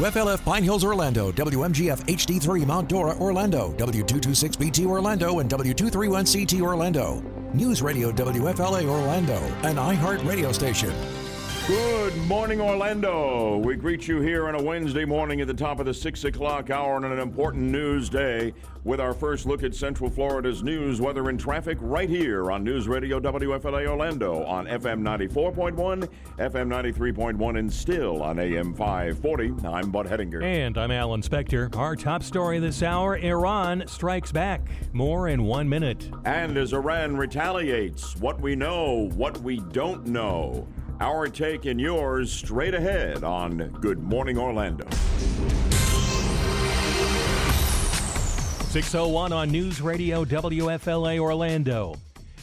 WFLF Pine Hills, Orlando, WMGF HD3 Mount Dora, Orlando, W226BT Orlando, and W231CT Orlando. News Radio WFLA Orlando, an iHeart radio station. Good morning, Orlando. We greet you here on a Wednesday morning at the top of the 6 o'clock hour on an important news day with our first look at Central Florida's news, weather, and traffic right here on News Radio WFLA Orlando on FM 94.1, FM 93.1, and still on AM 540. I'm Bud Hedinger. And I'm Alan Spector. Our top story this hour Iran strikes back. More in one minute. And as Iran retaliates, what we know, what we don't know. Our take and yours straight ahead on Good Morning Orlando. 601 on News Radio WFLA Orlando.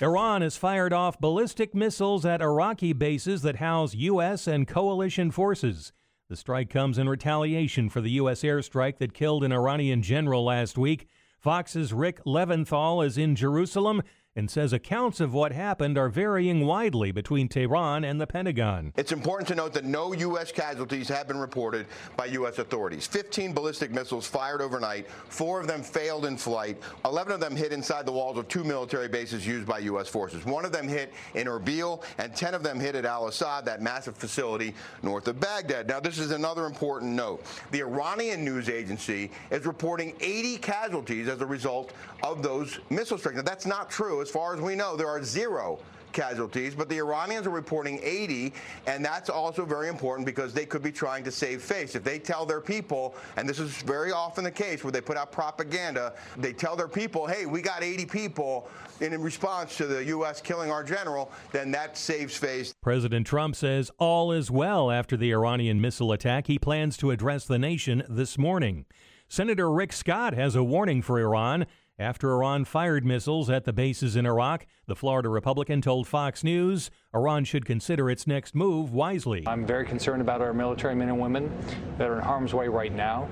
Iran has fired off ballistic missiles at Iraqi bases that house U.S. and coalition forces. The strike comes in retaliation for the U.S. airstrike that killed an Iranian general last week. Fox's Rick Leventhal is in Jerusalem and says accounts of what happened are varying widely between Tehran and the Pentagon. It's important to note that no U.S. casualties have been reported by U.S. authorities. 15 ballistic missiles fired overnight, four of them failed in flight, 11 of them hit inside the walls of two military bases used by U.S. forces. One of them hit in Erbil, and 10 of them hit at Al Assad, that massive facility north of Baghdad. Now, this is another important note. The Iranian news agency is reporting 80 casualties as a result of those missile strikes. Now, that's not true. As far as we know, there are zero casualties, but the Iranians are reporting 80, and that's also very important because they could be trying to save face. If they tell their people, and this is very often the case where they put out propaganda, they tell their people, hey, we got 80 people, and in response to the U.S. killing our general, then that saves face. President Trump says all is well after the Iranian missile attack. He plans to address the nation this morning. Senator Rick Scott has a warning for Iran. After Iran fired missiles at the bases in Iraq, the Florida Republican told Fox News Iran should consider its next move wisely. I'm very concerned about our military men and women that are in harm's way right now.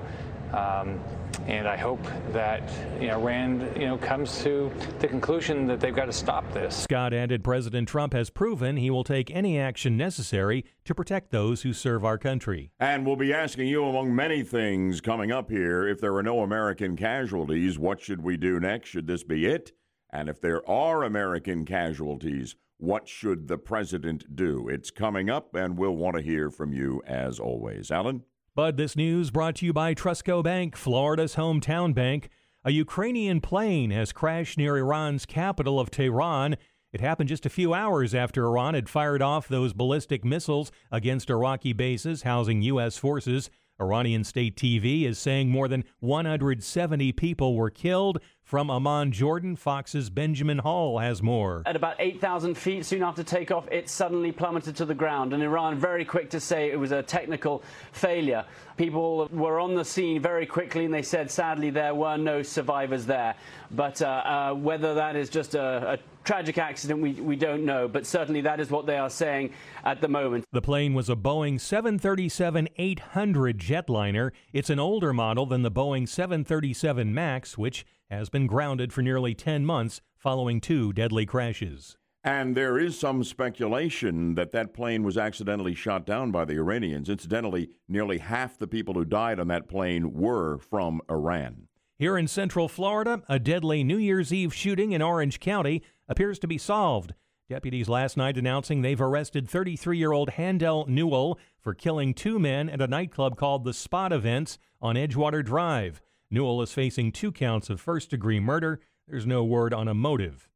Um, and I hope that you know, Iran you know, comes to the conclusion that they've got to stop this. Scott added President Trump has proven he will take any action necessary to protect those who serve our country. And we'll be asking you, among many things coming up here, if there are no American casualties, what should we do next? Should this be it? And if there are American casualties, what should the president do? It's coming up, and we'll want to hear from you as always. Alan? Bud, this news brought to you by Trustco Bank, Florida's hometown bank. A Ukrainian plane has crashed near Iran's capital of Tehran. It happened just a few hours after Iran had fired off those ballistic missiles against Iraqi bases housing U.S. forces. Iranian state TV is saying more than 170 people were killed. From Amman, Jordan, Fox's Benjamin Hall has more. At about 8,000 feet, soon after takeoff, it suddenly plummeted to the ground, and Iran very quick to say it was a technical failure. People were on the scene very quickly, and they said, sadly, there were no survivors there. But uh, uh, whether that is just a, a tragic accident, we, we don't know, but certainly that is what they are saying at the moment. The plane was a Boeing 737 800 jetliner. It's an older model than the Boeing 737 MAX, which has been grounded for nearly 10 months following two deadly crashes. And there is some speculation that that plane was accidentally shot down by the Iranians. Incidentally, nearly half the people who died on that plane were from Iran. Here in Central Florida, a deadly New Year's Eve shooting in Orange County appears to be solved. Deputies last night announcing they've arrested 33 year old Handel Newell for killing two men at a nightclub called the Spot Events on Edgewater Drive. Newell is facing two counts of first degree murder. There's no word on a motive.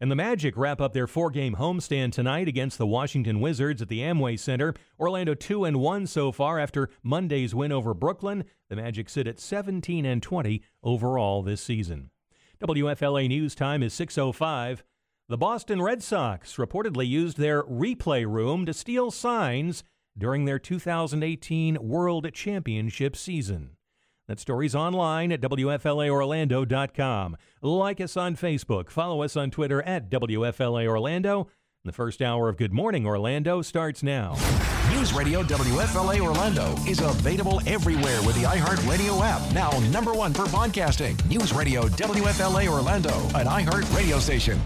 And the Magic wrap up their four-game homestand tonight against the Washington Wizards at the Amway Center. Orlando 2 and 1 so far after Monday's win over Brooklyn. The Magic sit at 17 and 20 overall this season. WFLA News Time is 6:05. The Boston Red Sox reportedly used their replay room to steal signs during their 2018 World Championship season. That story's online at WFLAOrlando.com. Like us on Facebook. Follow us on Twitter at WFLA Orlando. The first hour of Good Morning Orlando starts now. News Radio WFLA Orlando is available everywhere with the iHeartRadio app. Now, number one for podcasting. News Radio WFLA Orlando, an iHeart radio station.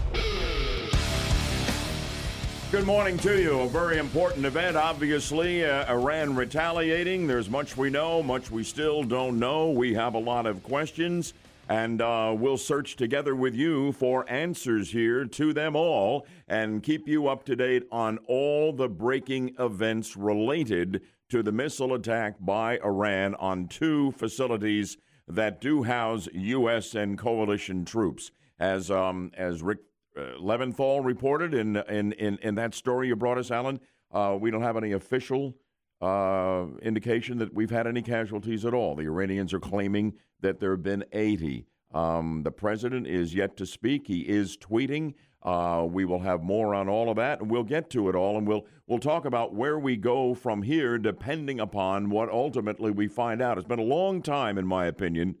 Good morning to you. A very important event, obviously. Uh, Iran retaliating. There's much we know, much we still don't know. We have a lot of questions, and uh, we'll search together with you for answers here to them all and keep you up to date on all the breaking events related to the missile attack by Iran on two facilities that do house U.S. and coalition troops. As um, as Rick uh, Leventhal reported in, in, in, in, that story you brought us, Alan. Uh, we don't have any official uh, indication that we've had any casualties at all. The Iranians are claiming that there have been 80. Um, the president is yet to speak. He is tweeting. Uh, we will have more on all of that, and we'll get to it all, and we'll we'll talk about where we go from here, depending upon what ultimately we find out. It's been a long time, in my opinion,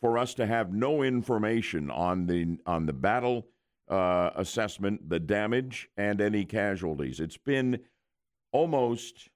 for us to have no information on the on the battle uh, assessment, the damage, and any casualties. It's been almost,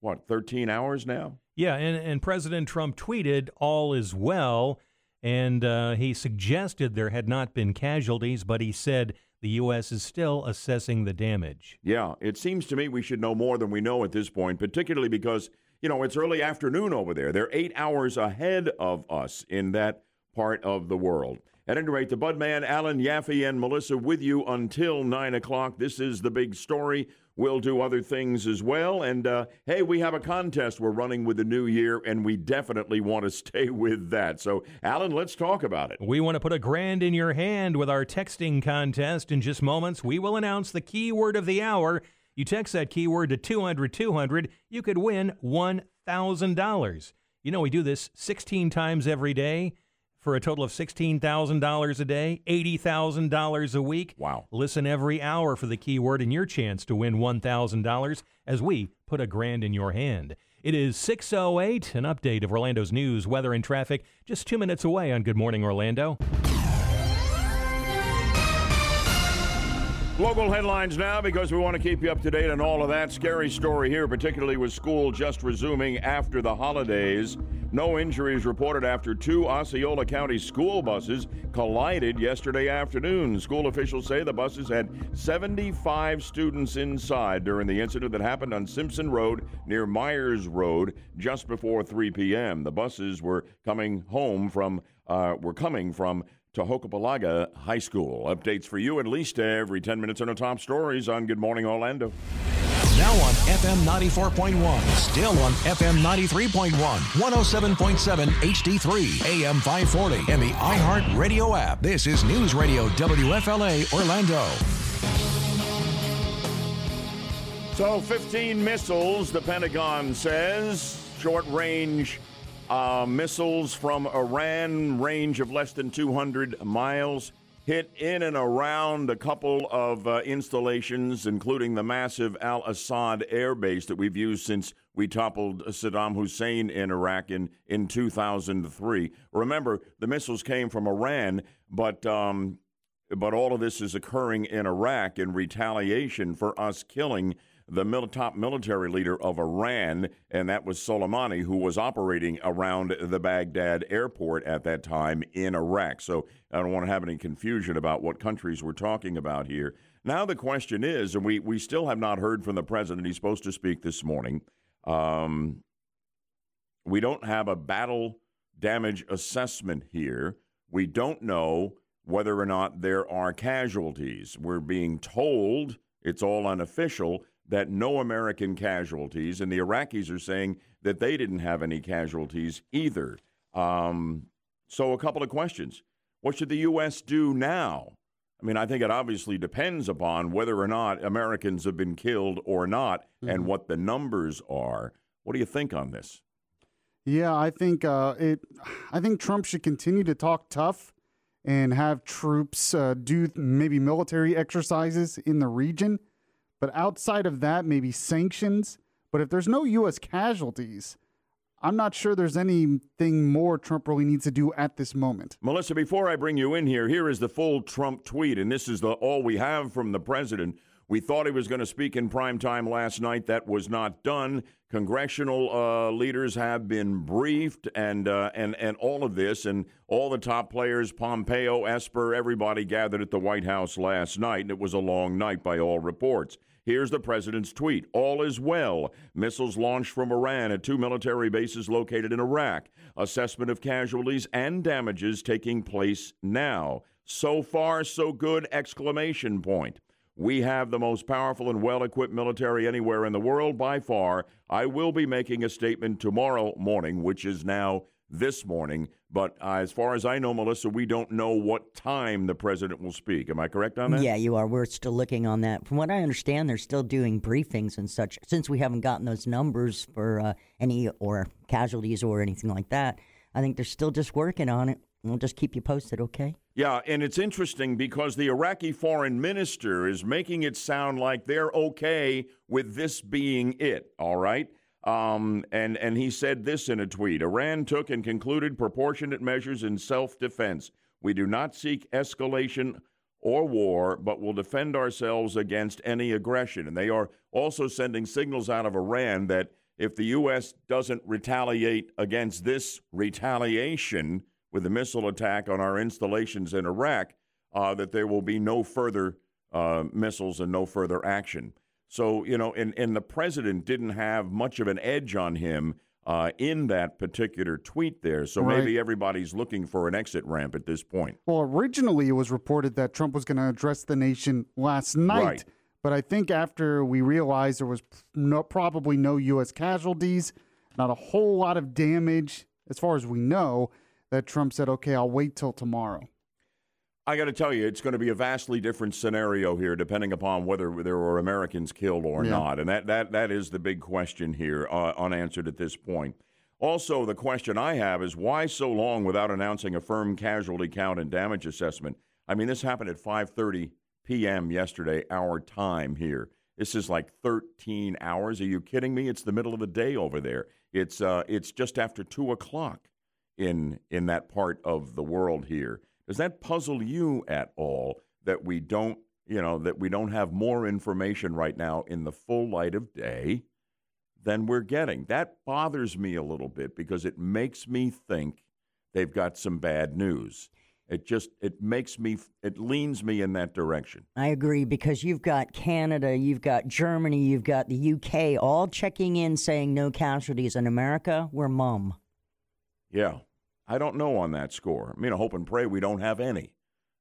what, 13 hours now? Yeah, and, and President Trump tweeted, all is well. And uh, he suggested there had not been casualties, but he said the U.S. is still assessing the damage. Yeah, it seems to me we should know more than we know at this point, particularly because, you know, it's early afternoon over there. They're eight hours ahead of us in that part of the world. At any rate, the Budman, Alan Yaffee, and Melissa with you until 9 o'clock. This is the big story. We'll do other things as well. And uh, hey, we have a contest we're running with the new year, and we definitely want to stay with that. So, Alan, let's talk about it. We want to put a grand in your hand with our texting contest. In just moments, we will announce the keyword of the hour. You text that keyword to 200 200, you could win $1,000. You know, we do this 16 times every day for a total of $16,000 a day, $80,000 a week. Wow. Listen every hour for the keyword and your chance to win $1,000 as we put a grand in your hand. It is 608, an update of Orlando's news, weather, and traffic just two minutes away on Good Morning Orlando. Local headlines now because we want to keep you up to date on all of that. Scary story here, particularly with school just resuming after the holidays. No injuries reported after two Osceola County school buses collided yesterday afternoon. School officials say the buses had 75 students inside during the incident that happened on Simpson Road near Myers Road just before 3 p.m. The buses were coming home from uh, were coming from Tohopekaliga High School. Updates for you at least every 10 minutes on the top stories on Good Morning Orlando. Now on FM 94.1, still on FM 93.1, 107.7 HD3, AM 540, and the iHeart Radio app. This is News Radio WFLA Orlando. So, 15 missiles, the Pentagon says, short range uh, missiles from Iran, range of less than 200 miles hit in and around a couple of uh, installations, including the massive Al Assad air base that we've used since we toppled Saddam Hussein in Iraq in, in 2003. Remember, the missiles came from Iran, but. Um, but all of this is occurring in Iraq in retaliation for us killing the mil- top military leader of Iran, and that was Soleimani, who was operating around the Baghdad airport at that time in Iraq. So I don't want to have any confusion about what countries we're talking about here. Now the question is, and we, we still have not heard from the president. He's supposed to speak this morning. Um, we don't have a battle damage assessment here. We don't know whether or not there are casualties. We're being told it's all unofficial that no American casualties, and the Iraqis are saying that they didn't have any casualties either. Um, so, a couple of questions. What should the U.S. do now? I mean, I think it obviously depends upon whether or not Americans have been killed or not mm-hmm. and what the numbers are. What do you think on this? Yeah, I think uh, it. I think Trump should continue to talk tough and have troops uh, do maybe military exercises in the region but outside of that, maybe sanctions. But if there's no U.S. casualties, I'm not sure there's anything more Trump really needs to do at this moment. Melissa, before I bring you in here, here is the full Trump tweet, and this is the all we have from the president. We thought he was going to speak in prime time last night. That was not done. Congressional uh, leaders have been briefed, and uh, and and all of this, and all the top players, Pompeo, Esper, everybody gathered at the White House last night, and it was a long night by all reports. Here's the president's tweet All is well. Missiles launched from Iran at two military bases located in Iraq. Assessment of casualties and damages taking place now. So far, so good! Exclamation point. We have the most powerful and well equipped military anywhere in the world by far. I will be making a statement tomorrow morning, which is now this morning. But uh, as far as I know, Melissa, we don't know what time the president will speak. Am I correct on that? Yeah, you are. We're still looking on that. From what I understand, they're still doing briefings and such. Since we haven't gotten those numbers for uh, any or casualties or anything like that, I think they're still just working on it. We'll just keep you posted, okay? Yeah, and it's interesting because the Iraqi foreign minister is making it sound like they're okay with this being it, all right? Um, and, and he said this in a tweet Iran took and concluded proportionate measures in self defense. We do not seek escalation or war, but will defend ourselves against any aggression. And they are also sending signals out of Iran that if the U.S. doesn't retaliate against this retaliation, with a missile attack on our installations in Iraq, uh, that there will be no further uh, missiles and no further action. So, you know, and, and the president didn't have much of an edge on him uh, in that particular tweet there. So Right. maybe everybody's looking for an exit ramp at this point. Well, originally it was reported that Trump was going to address the nation last night. Right. But I think after we realized there was no, probably no U.S. casualties, not a whole lot of damage, as far as we know, that Trump said, okay, I'll wait till tomorrow. I got to tell you, it's going to be a vastly different scenario here, depending upon whether there were Americans killed or Yeah. not, and that that that is the big question here, uh, unanswered at this point. Also, the question I have is why so long without announcing a firm casualty count and damage assessment? I mean, this happened at 5:30 p.m. yesterday, our time here. This is like 13 hours. Are you kidding me? It's the middle of the day over there. It's uh, it's just after two o'clock in in that part of the world here. Does that puzzle you at all that we don't, you know, that we don't have more information right now in the full light of day than we're getting? That bothers me a little bit because it makes me think they've got some bad news. It just it makes me it leans me in that direction. I agree because you've got Canada, you've got Germany, you've got the UK all checking in saying no casualties. In America, we're mum. Yeah, I don't know on that score. I mean, I hope and pray we don't have any.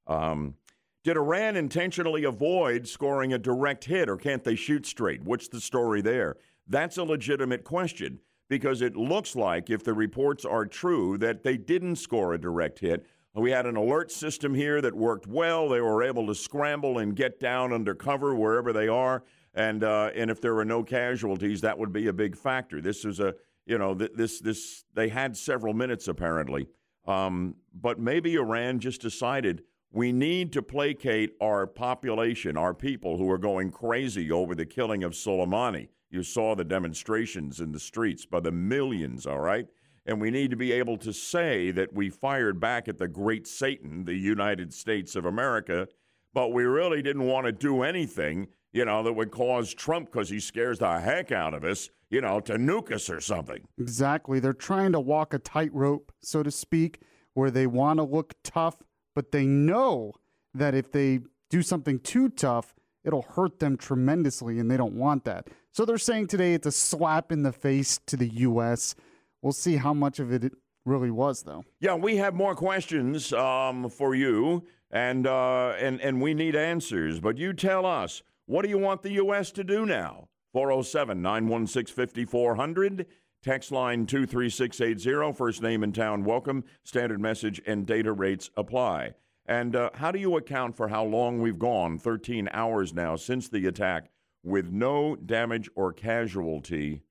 Um, did Iran intentionally avoid scoring a direct hit, or can't they shoot straight? What's the story there? That's a legitimate question because it looks like, if the reports are true, that they didn't score a direct hit. We had an alert system here that worked well. They were able to scramble and get down under cover wherever they are. And uh, and if there were no casualties, that would be a big factor. This is a you know th- this this they had several minutes apparently, um, but maybe Iran just decided we need to placate our population, our people who are going crazy over the killing of Soleimani. You saw the demonstrations in the streets by the millions, all right? And we need to be able to say that we fired back at the great Satan, the United States of America, but we really didn't want to do anything, you know, that would cause Trump, because he scares the heck out of us, you know, to nuke us or something. Exactly. They're trying to walk a tightrope, so to speak, where they want to look tough, but they know that if they do something too tough, it'll hurt them tremendously, and they don't want that. So they're saying today it's a slap in the face to the U.S. We'll see how much of it really was, though. Yeah, we have more questions um, for you, and uh, and and we need answers. But you tell us, what do you want the U.S. to do now? 407 916 5400. Text line 23680. First name in town, welcome. Standard message and data rates apply. And uh, how do you account for how long we've gone, 13 hours now since the attack, with no damage or casualty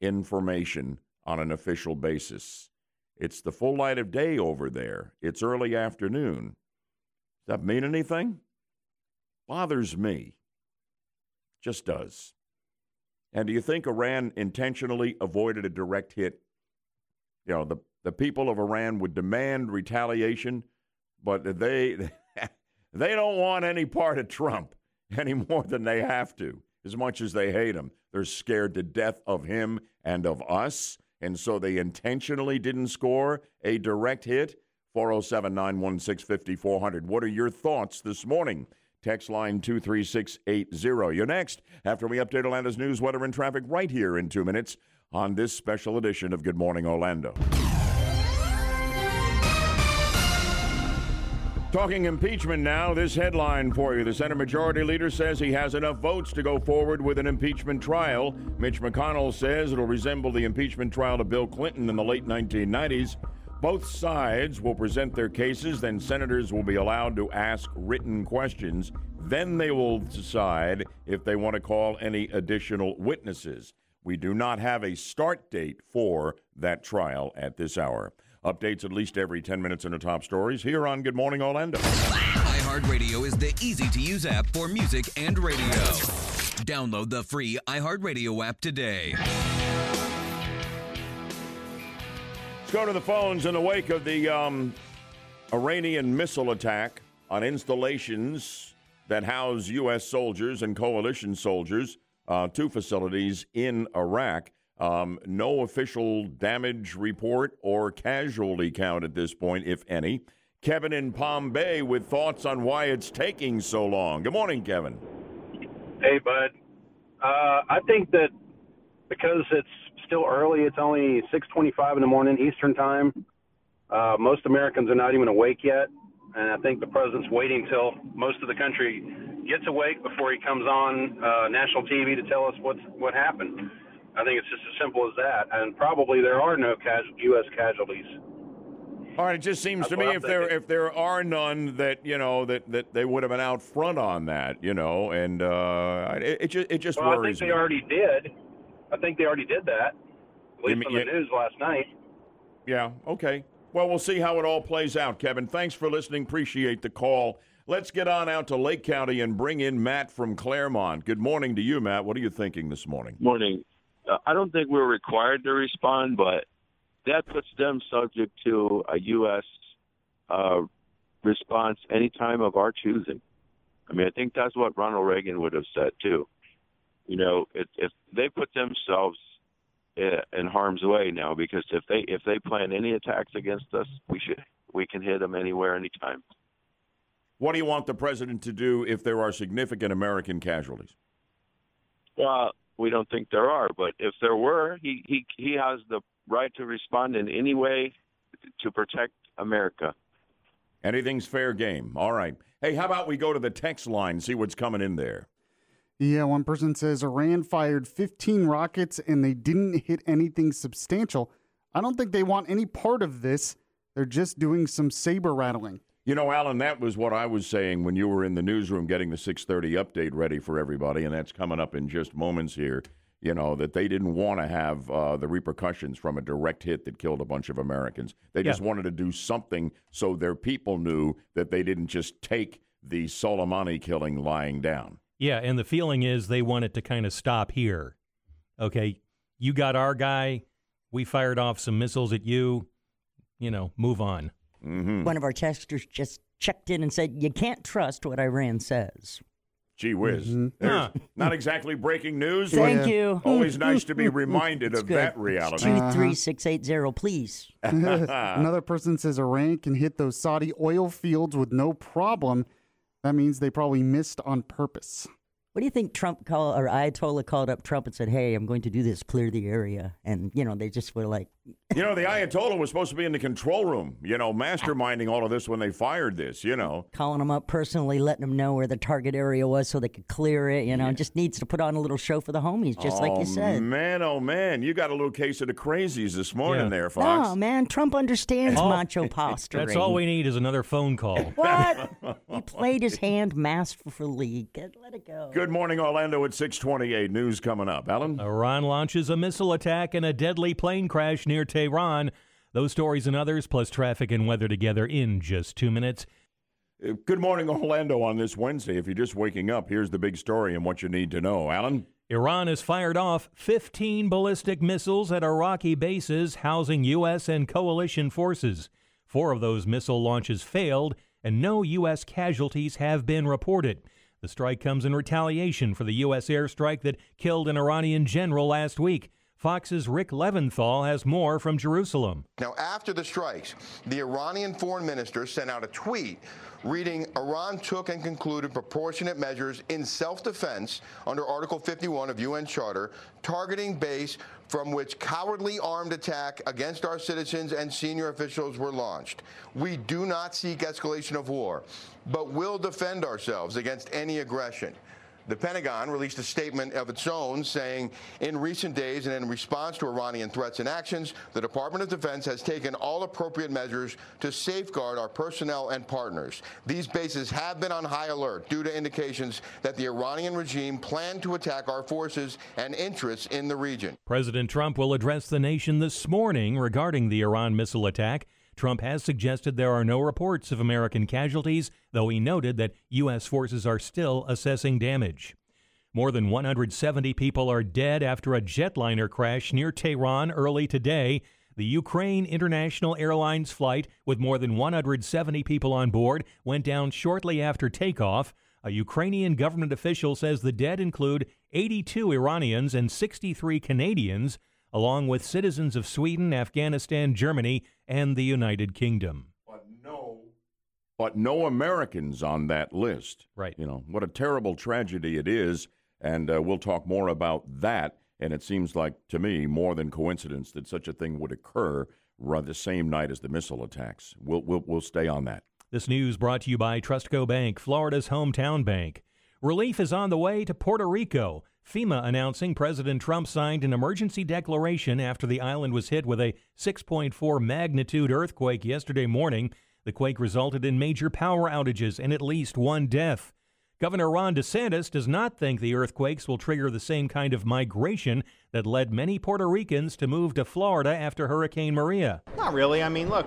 information on an official basis? It's the full light of day over there. It's early afternoon. Does that mean anything? Bothers me. Just does. And do you think Iran intentionally avoided a direct hit? You know, the, the people of Iran would demand retaliation, but they they don't want any part of Trump. any more than they have to. As much as they hate him, they're scared to death of him and of us. And so they intentionally didn't score a direct hit. 407 916 5400. What are your thoughts this morning? Text line 23680. You're next after we update Orlando's news, weather, and traffic right here in two minutes on this special edition of Good Morning Orlando. Talking impeachment now, this headline for you. The Senate Majority Leader says he has enough votes to go forward with an impeachment trial. Mitch McConnell says it'll resemble the impeachment trial of Bill Clinton in the late 1990s. Both sides will present their cases, then senators will be allowed to ask written questions. Then they will decide if they want to call any additional witnesses. We do not have a start date for that trial at this hour. Updates at least every 10 minutes in the top stories here on Good Morning Orlando. iHeartRadio is the easy to use app for music and radio. Download the free iHeartRadio app today. Let's go to the phones in the wake of the um, Iranian missile attack on installations that house U.S. soldiers and coalition soldiers, uh, two facilities in Iraq. Um, no official damage report or casualty count at this point, if any. Kevin in Palm Bay with thoughts on why it's taking so long. Good morning, Kevin. Hey, bud. Uh, I think that because it's still early, it's only 6:25 in the morning Eastern time. Uh, most Americans are not even awake yet, and I think the president's waiting till most of the country gets awake before he comes on uh, national TV to tell us what's what happened. I think it's just as simple as that. And probably there are no casu- U.S. casualties. All right, it just seems That's to me if there if there are none that you know that, that they would have been out front on that, you know, and uh, it, it just it just Well, I think they me. already did. I think they already did that. At You least mean- on the you- news last night. Yeah, okay. Well, we'll see how it all plays out, Kevin. Thanks for listening. Appreciate the call. Let's get on out to Lake County and bring in Matt from Clermont. Good morning to you, Matt. What are you thinking this morning? morning. Uh, I don't think we're required to respond, but that puts them subject to a U.S. Uh, response any time of our choosing. I mean, I think that's what Ronald Reagan would have said too. You know, if, if they put themselves eh, in harm's way now, because if they if they plan any attacks against us, we should we can hit them anywhere, anytime. What do you want the president to do if there are significant American casualties? Well, we don't think there are, but if there were, he he he has the right to respond in any way to protect America. Anything's fair game. All right. Hey, how about we go to the text line, and see what's coming in there? Yeah, one person says Iran fired 15 rockets and they didn't hit anything substantial. I don't think they want any part of this. They're just doing some saber rattling. You know, Alan, that was what I was saying when you were in the newsroom getting the 6:30 update ready for everybody, and that's coming up in just moments here. You know that they didn't want to have uh, the repercussions from a direct hit that killed a bunch of Americans. They just wanted to do something so their people knew that they didn't just take the Soleimani killing lying down. Yeah, and the feeling is they want it to kind of stop here. Okay, you got our guy. We fired off some missiles at you. You know, move on. Mm-hmm. One of our testers just checked in and said, You can't trust what Iran says. Gee whiz. Mhm. Huh. Not exactly breaking news. Thank you. Always nice to be reminded of good. that reality. 23680, please. Another person says Iran can hit those Saudi oil fields with no problem. That means they probably missed on purpose. What do you think Trump called, or Ayatollah called up Trump and said, Hey, I'm going to do this, clear the area? And, you know, they just were like, You know, the Ayatollah was supposed to be in the control room, you know, masterminding all of this when they fired this, you know. calling him up personally, letting him know where the target area was so they could clear it. You know, just needs to put on a little show for the homies, just like oh, you said. Man, oh, man. You got a little case of the crazies this morning Yeah. there, Fox. Oh, man, Trump understands Oh, macho posturing. That's all we need is another phone call. What? he played his hand masterfully. Get, let it go. Good morning, Orlando at 628. News coming up. Alan? Iran launches a missile attack and a deadly plane crash near Tehran. Those stories and others, plus traffic and weather together in just two minutes. Good morning, Orlando, on this Wednesday. If you're just waking up, here's the big story and what you need to know. Alan? Iran has fired off 15 ballistic missiles at Iraqi bases housing U.S. and coalition forces. Four of those missile launches failed, and no U.S. casualties have been reported. The strike comes in retaliation for the U.S. airstrike that killed an Iranian general last week. Fox's Rick Leventhal has more from Jerusalem. Now, after the strikes, the Iranian foreign minister sent out a tweet reading Iran took and concluded proportionate measures in self defense under Article 51 of UN Charter, targeting base from which cowardly armed attack against our citizens and senior officials were launched. We do not seek escalation of war, but will defend ourselves against any aggression. The Pentagon released a statement of its own saying, in recent days and in response to Iranian threats and actions, the Department of Defense has taken all appropriate measures to safeguard our personnel and partners. These bases have been on high alert due to indications that the Iranian regime planned to attack our forces and interests in the region. President Trump will address the nation this morning regarding the Iran missile attack. Trump has suggested there are no reports of American casualties, though he noted that U.S. forces are still assessing damage. More than 170 people are dead after a jetliner crash near Tehran early today. The Ukraine International Airlines flight, with more than 170 people on board, went down shortly after takeoff. A Ukrainian government official says the dead include 82 Iranians and 63 Canadians along with citizens of Sweden, Afghanistan, Germany, and the United Kingdom. But no, but no Americans on that list. Right. You know, what a terrible tragedy it is. And uh, we'll talk more about that. And it seems like, to me, more than coincidence that such a thing would occur the same night as the missile attacks. We'll, we'll, we'll stay on that. This news brought to you by Trustco Bank, Florida's hometown bank. Relief is on the way to Puerto Rico. FEMA announcing President Trump signed an emergency declaration after the island was hit with a 6.4 magnitude earthquake yesterday morning. The quake resulted in major power outages and at least one death. Governor Ron DeSantis does not think the earthquakes will trigger the same kind of migration that led many Puerto Ricans to move to Florida after Hurricane Maria. Not really. I mean, look,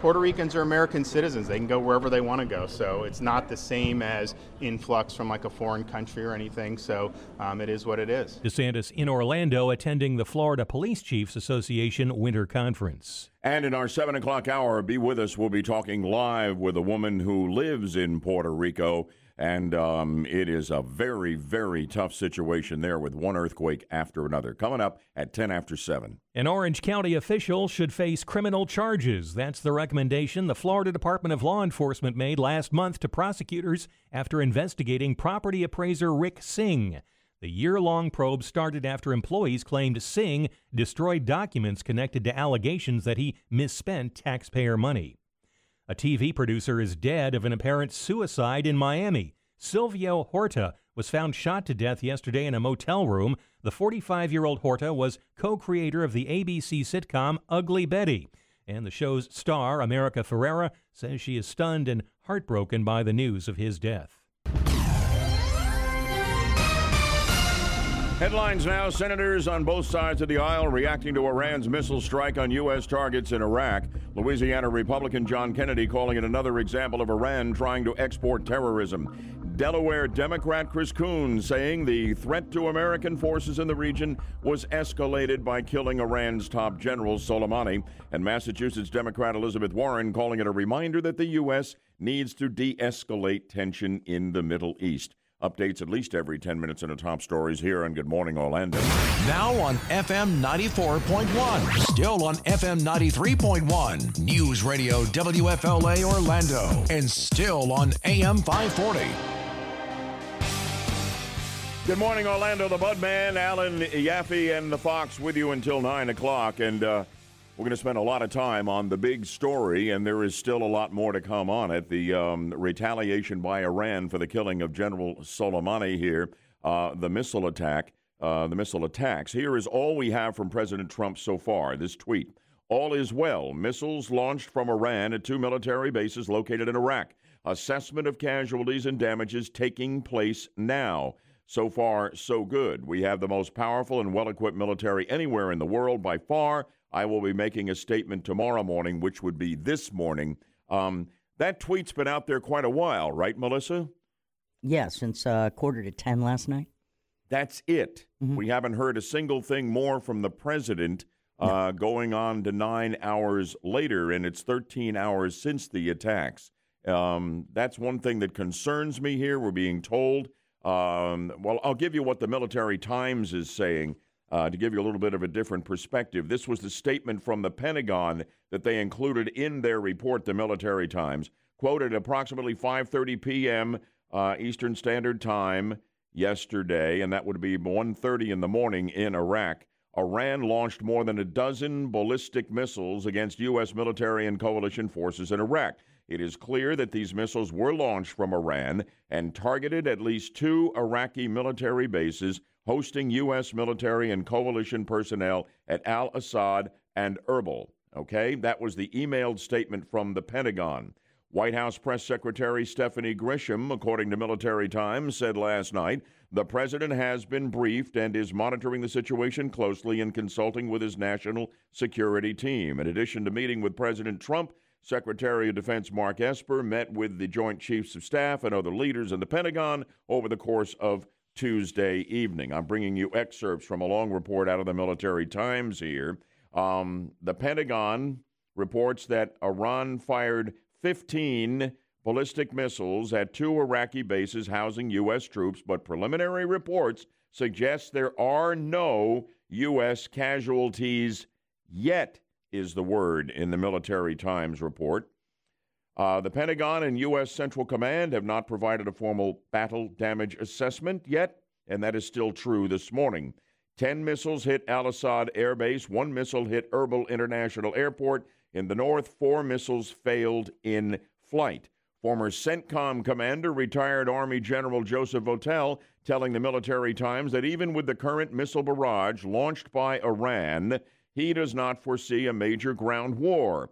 Puerto Ricans are American citizens. They can go wherever they want to go. So it's not the same as influx from like a foreign country or anything. So um, it is what it is. DeSantis in Orlando attending the Florida Police Chiefs Association Winter Conference. And in our 7 o'clock hour, be with us. We'll be talking live with a woman who lives in Puerto Rico. And um, it is a very, very tough situation there with one earthquake after another. Coming up at 10 after 7. An Orange County official should face criminal charges. That's the recommendation the Florida Department of Law Enforcement made last month to prosecutors after investigating property appraiser Rick Singh. The year long probe started after employees claimed Singh destroyed documents connected to allegations that he misspent taxpayer money. A TV producer is dead of an apparent suicide in Miami. Silvio Horta was found shot to death yesterday in a motel room. The 45 year old Horta was co creator of the ABC sitcom Ugly Betty. And the show's star, America Ferrera, says she is stunned and heartbroken by the news of his death. Headlines now Senators on both sides of the aisle reacting to Iran's missile strike on U.S. targets in Iraq. Louisiana Republican John Kennedy calling it another example of Iran trying to export terrorism. Delaware Democrat Chris Coons saying the threat to American forces in the region was escalated by killing Iran's top general Soleimani. And Massachusetts Democrat Elizabeth Warren calling it a reminder that the U.S. needs to de escalate tension in the Middle East. Updates at least every 10 minutes in the top stories here on Good Morning Orlando. Now on FM 94.1. Still on FM 93.1. News Radio WFLA Orlando. And still on AM 540. Good morning, Orlando. The Budman, Alan Yaffee, and the Fox with you until 9 o'clock. And, uh, we're going to spend a lot of time on the big story, and there is still a lot more to come on it. The um, retaliation by Iran for the killing of General Soleimani here, uh, the missile attack, uh, the missile attacks. Here is all we have from President Trump so far this tweet. All is well. Missiles launched from Iran at two military bases located in Iraq. Assessment of casualties and damages taking place now. So far, so good. We have the most powerful and well equipped military anywhere in the world by far I will be making a statement tomorrow morning, which would be this morning. Um, that tweet's been out there quite a while, right, Melissa? Yeah, since uh, quarter to 10 last night. That's it. Mm-hmm. We haven't heard a single thing more from the president uh, no. going on to nine hours later, and it's 13 hours since the attacks. Um, that's one thing that concerns me here. We're being told. Um, well, I'll give you what the Military Times is saying uh, to give you a little bit of a different perspective. This was the statement from the Pentagon that they included in their report, the Military Times, quoted approximately 5:30 p.m. Uh, Eastern Standard Time yesterday, and that would be 1:30 in the morning in Iraq. Iran launched more than a dozen ballistic missiles against U.S. military and coalition forces in Iraq. It is clear that these missiles were launched from Iran and targeted at least two Iraqi military bases hosting U.S. military and coalition personnel at Al Assad and Erbil. Okay, that was the emailed statement from the Pentagon. White House Press Secretary Stephanie Grisham, according to Military Times, said last night the president has been briefed and is monitoring the situation closely and consulting with his national security team. In addition to meeting with President Trump, Secretary of Defense Mark Esper met with the Joint Chiefs of Staff and other leaders in the Pentagon over the course of Tuesday evening. I'm bringing you excerpts from a long report out of the Military Times here. Um, the Pentagon reports that Iran fired 15 ballistic missiles at two Iraqi bases housing U.S. troops, but preliminary reports suggest there are no U.S. casualties yet, is the word in the Military Times report. Uh, the Pentagon and U.S. Central Command have not provided a formal battle damage assessment yet, and that is still true this morning. Ten missiles hit Al Assad Air Base, one missile hit Erbil International Airport, in the north, four missiles failed in flight. Former CENTCOM commander, retired Army General Joseph Votel, telling the Military Times that even with the current missile barrage launched by Iran, he does not foresee a major ground war.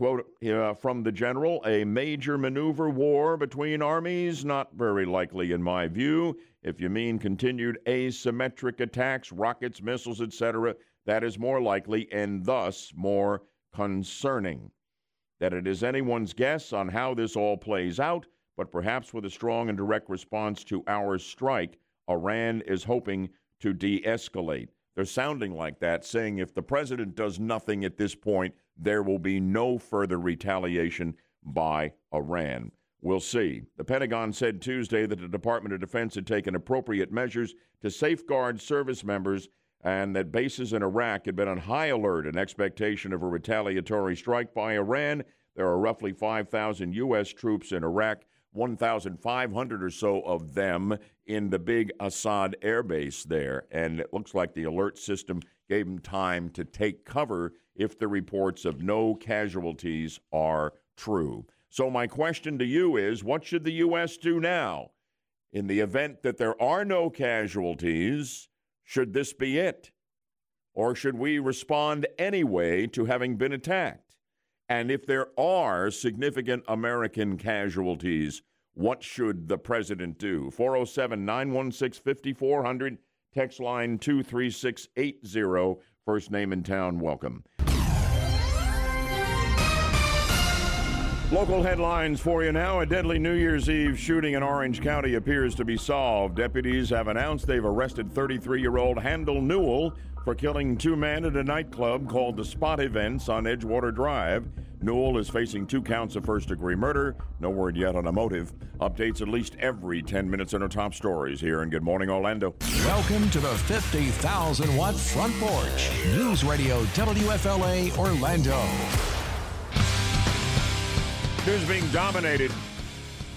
Quote uh, from the general a major maneuver war between armies? Not very likely, in my view. If you mean continued asymmetric attacks, rockets, missiles, etc., that is more likely and thus more concerning. That it is anyone's guess on how this all plays out, but perhaps with a strong and direct response to our strike, Iran is hoping to de escalate. They're sounding like that, saying if the president does nothing at this point, there will be no further retaliation by Iran. We'll see. The Pentagon said Tuesday that the Department of Defense had taken appropriate measures to safeguard service members and that bases in Iraq had been on high alert in expectation of a retaliatory strike by Iran. There are roughly 5,000 U.S. troops in Iraq, 1,500 or so of them in the big Assad air base there. And it looks like the alert system gave them time to take cover if the reports of no casualties are true. So, my question to you is what should the U.S. do now? In the event that there are no casualties, should this be it? Or should we respond anyway to having been attacked? And if there are significant American casualties, what should the president do? 407 916 5400, text line 23680. First name in town, welcome. Local headlines for you now. A deadly New Year's Eve shooting in Orange County appears to be solved. Deputies have announced they've arrested 33 year old Handel Newell for killing two men at a nightclub called the Spot Events on Edgewater Drive. Newell is facing two counts of first degree murder. No word yet on a motive. Updates at least every 10 minutes in our top stories here in Good Morning Orlando. Welcome to the 50,000 watt front porch. News Radio WFLA Orlando. News being dominated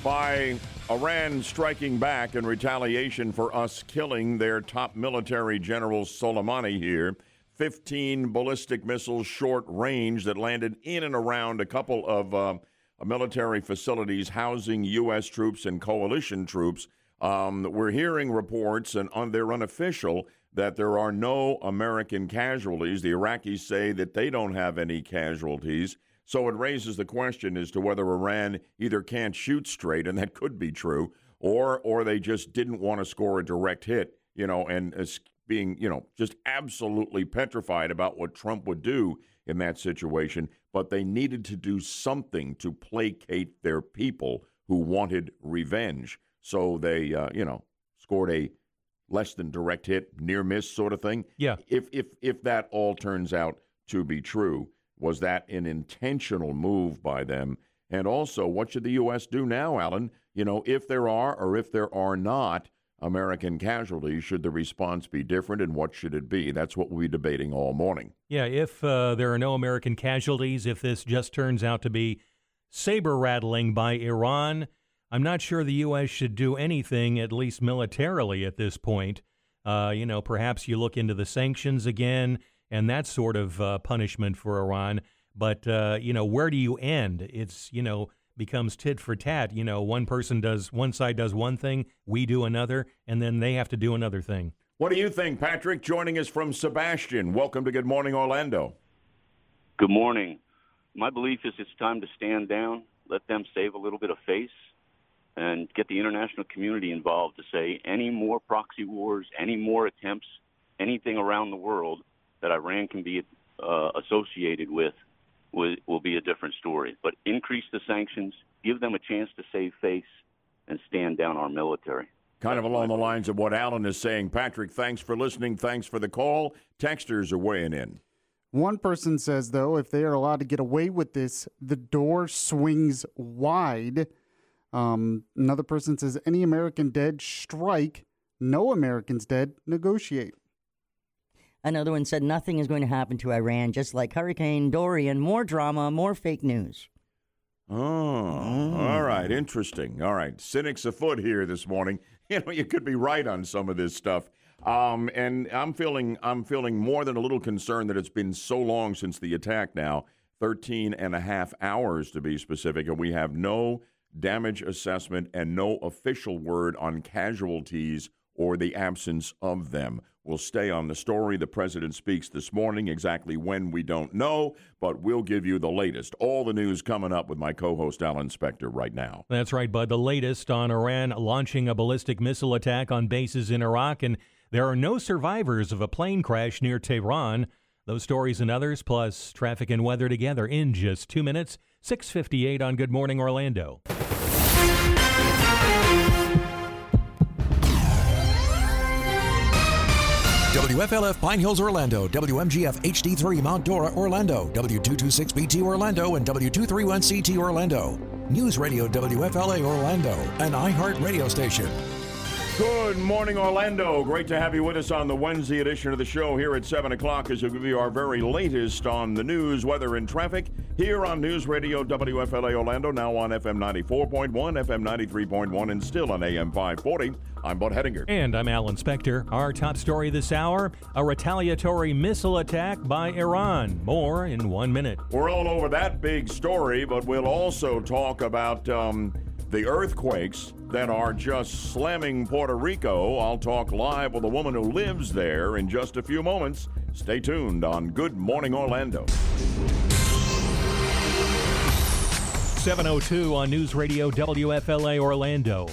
by Iran striking back in retaliation for us killing their top military general Soleimani here. 15 ballistic missiles short range that landed in and around a couple of uh, military facilities housing U.S. troops and coalition troops. Um, we're hearing reports, and on, they're unofficial, that there are no American casualties. The Iraqis say that they don't have any casualties. So it raises the question as to whether Iran either can't shoot straight, and that could be true, or or they just didn't want to score a direct hit, you know, and being, you know, just absolutely petrified about what Trump would do in that situation. But they needed to do something to placate their people who wanted revenge. So they, uh, you know, scored a less than direct hit, near miss sort of thing. Yeah. If if if that all turns out to be true, was that an intentional move by them? And also, what should the U.S. do now, Alan? You know, if there are or if there are not American casualties, should the response be different and what should it be? That's what we'll be debating all morning. Yeah, if uh, there are no American casualties, if this just turns out to be saber rattling by Iran, I'm not sure the U.S. should do anything, at least militarily, at this point. Uh, you know, perhaps you look into the sanctions again and that sort of uh, punishment for Iran. But uh, you know, where do you end? It's you know becomes tit for tat. You know, one person does one side does one thing, we do another, and then they have to do another thing. What do you think, Patrick? Joining us from Sebastian. Welcome to Good Morning Orlando. Good morning. My belief is it's time to stand down, let them save a little bit of face, and get the international community involved to say any more proxy wars, any more attempts, anything around the world that Iran can be uh, associated with will, will be a different story. But increase the sanctions, give them a chance to save face, and stand down our military. Kind of along the lines of what Alan is saying. Patrick, thanks for listening. Thanks for the call. Texters are weighing in. One person says, though, if they are allowed to get away with this, the door swings wide. Um, another person says, any American dead, strike. No Americans dead, negotiate. Another one said nothing is going to happen to Iran, just like Hurricane Dorian. More drama, more fake news. Oh, mm. all right. Interesting. All right. Cynics afoot here this morning. You know, you could be right on some of this stuff. Um, and I'm feeling I'm feeling more than a little concerned that it's been so long since the attack now, 13 and a half hours to be specific, and we have no damage assessment and no official word on casualties or the absence of them. We'll stay on the story. The president speaks this morning. Exactly when, we don't know, but we'll give you the latest. All the news coming up with my co host, Alan Spector, right now. That's right, Bud. The latest on Iran launching a ballistic missile attack on bases in Iraq, and there are no survivors of a plane crash near Tehran. Those stories and others, plus traffic and weather together in just two minutes. 658 on Good Morning Orlando. WFLF Pine Hills, Orlando, WMGF HD3 Mount Dora, Orlando, W226BT Orlando, and W231CT Orlando. News Radio WFLA Orlando, an iHeart radio station. Good morning, Orlando. Great to have you with us on the Wednesday edition of the show here at 7 o'clock as we give you our very latest on the news, weather, and traffic here on News Radio WFLA Orlando, now on FM 94.1, FM 93.1, and still on AM 540. I'm Bud Hedinger. And I'm Alan Spector. Our top story this hour a retaliatory missile attack by Iran. More in one minute. We're all over that big story, but we'll also talk about. Um, the earthquakes that are just slamming Puerto Rico. I'll talk live with a woman who lives there in just a few moments. Stay tuned on Good Morning Orlando. 702 on News Radio WFLA Orlando.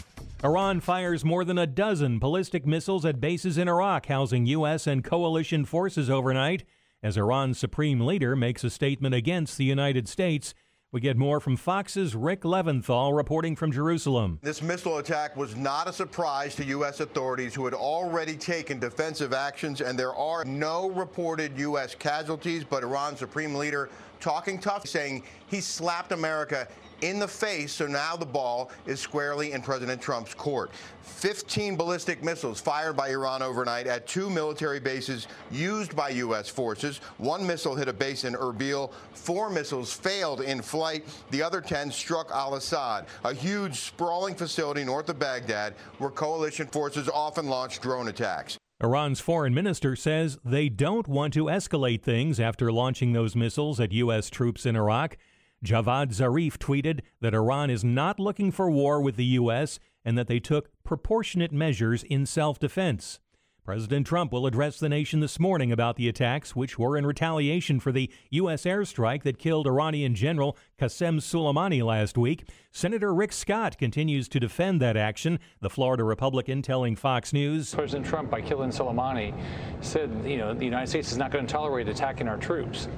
Iran fires more than a dozen ballistic missiles at bases in Iraq housing U.S. and coalition forces overnight as Iran's supreme leader makes a statement against the United States we get more from Fox's Rick Leventhal reporting from Jerusalem. This missile attack was not a surprise to U.S. authorities who had already taken defensive actions, and there are no reported U.S. casualties. But Iran's supreme leader talking tough, saying he slapped America in the face, so now the ball is squarely in President Trump's court. 15 ballistic missiles fired by Iran overnight at two military bases used by U.S. forces. One missile hit a base in Erbil. Four missiles failed in flight. The other 10 struck Al Assad, a huge, sprawling facility north of Baghdad where coalition forces often launch drone attacks. Iran's foreign minister says they don't want to escalate things after launching those missiles at U.S. troops in Iraq. Javad Zarif tweeted that Iran is not looking for war with the U.S. and that they took proportionate measures in self defense. President Trump will address the nation this morning about the attacks, which were in retaliation for the U.S. airstrike that killed Iranian General Qasem Soleimani last week. Senator Rick Scott continues to defend that action. The Florida Republican telling Fox News President Trump, by killing Soleimani, said, you know, the United States is not going to tolerate attacking our troops.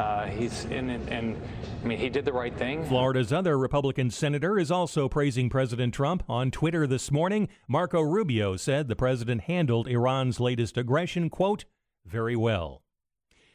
Uh, he's in, and I mean, he did the right thing. Florida's other Republican senator is also praising President Trump. On Twitter this morning, Marco Rubio said the president handled Iran's latest aggression, quote, very well.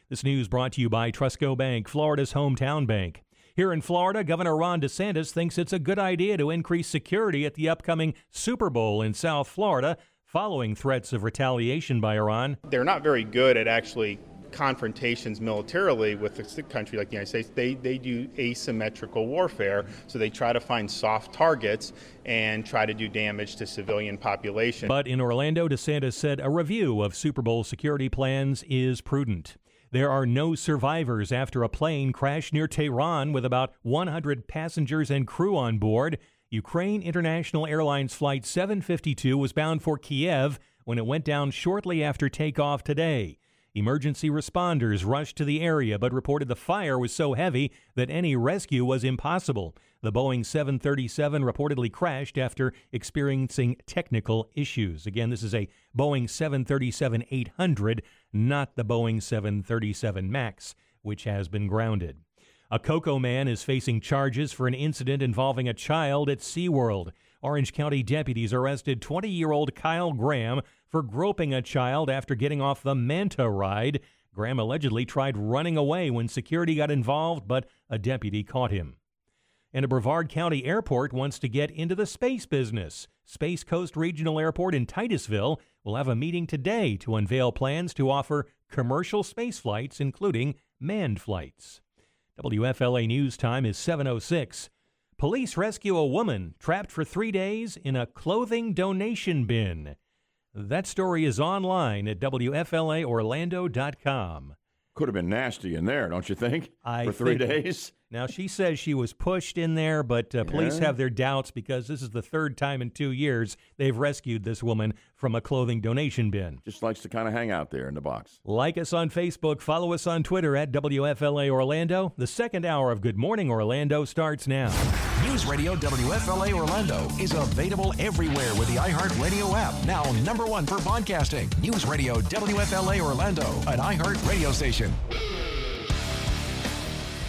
This news brought to you by Trustco Bank, Florida's hometown bank. Here in Florida, Governor Ron DeSantis thinks it's a good idea to increase security at the upcoming Super Bowl in South Florida following threats of retaliation by Iran. They're not very good at actually confrontations militarily with a country like the United States, they, they do asymmetrical warfare. So they try to find soft targets and try to do damage to civilian population. But in Orlando, DeSantis said a review of Super Bowl security plans is prudent. There are no survivors after a plane crashed near Tehran with about 100 passengers and crew on board. Ukraine International Airlines Flight 752 was bound for Kiev when it went down shortly after takeoff today. Emergency responders rushed to the area but reported the fire was so heavy that any rescue was impossible. The Boeing 737 reportedly crashed after experiencing technical issues. Again, this is a Boeing 737 800, not the Boeing 737 MAX, which has been grounded. A Cocoa man is facing charges for an incident involving a child at SeaWorld. Orange County deputies arrested 20 year old Kyle Graham for groping a child after getting off the Manta ride. Graham allegedly tried running away when security got involved, but a deputy caught him. And a Brevard County airport wants to get into the space business. Space Coast Regional Airport in Titusville will have a meeting today to unveil plans to offer commercial space flights, including manned flights. WFLA News Time is 706. Police rescue a woman trapped for three days in a clothing donation bin. That story is online at WFLAOrlando.com. Could have been nasty in there, don't you think? I For three think- days? Now, she says she was pushed in there, but uh, police Yeah. have their doubts because this is the third time in two years they've rescued this woman from a clothing donation bin. Just likes to kind of hang out there in the box. Like us on Facebook, follow us on Twitter at WFLA Orlando. The second hour of Good Morning Orlando starts now. News Radio WFLA Orlando is available everywhere with the iHeartRadio app. Now number one for podcasting. News Radio WFLA Orlando, an iHeart radio station.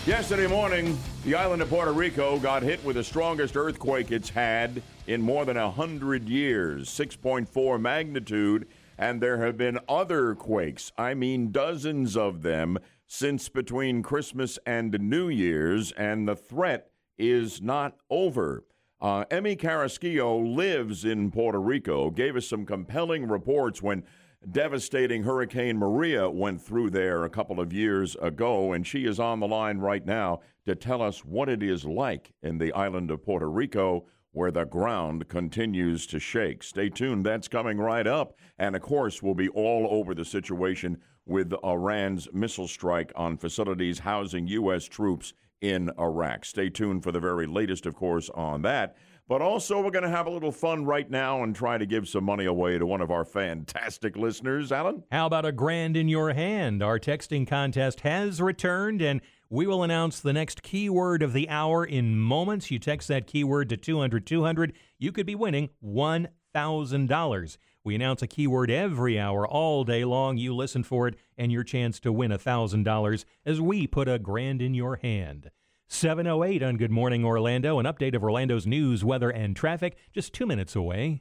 Yesterday morning, the island of Puerto Rico got hit with the strongest earthquake it's had in more than 100 years 6.4 magnitude. And there have been other quakes, I mean, dozens of them, since between Christmas and New Year's, and the threat is not over. Uh, Emmy Carrasquillo lives in Puerto Rico, gave us some compelling reports when devastating Hurricane Maria went through there a couple of years ago, and she is on the line right now to tell us what it is like in the island of Puerto Rico where the ground continues to shake. Stay tuned, that's coming right up. And of course, we'll be all over the situation with Iran's missile strike on facilities housing U.S. troops in Iraq. Stay tuned for the very latest, of course, on that. But also, we're going to have a little fun right now and try to give some money away to one of our fantastic listeners. Alan? How about a grand in your hand? Our texting contest has returned, and we will announce the next keyword of the hour in moments. You text that keyword to 200 200. You could be winning $1,000. We announce a keyword every hour, all day long. You listen for it, and your chance to win $1,000 as we put a grand in your hand. 708 on Good Morning Orlando, an update of Orlando's news, weather, and traffic just two minutes away.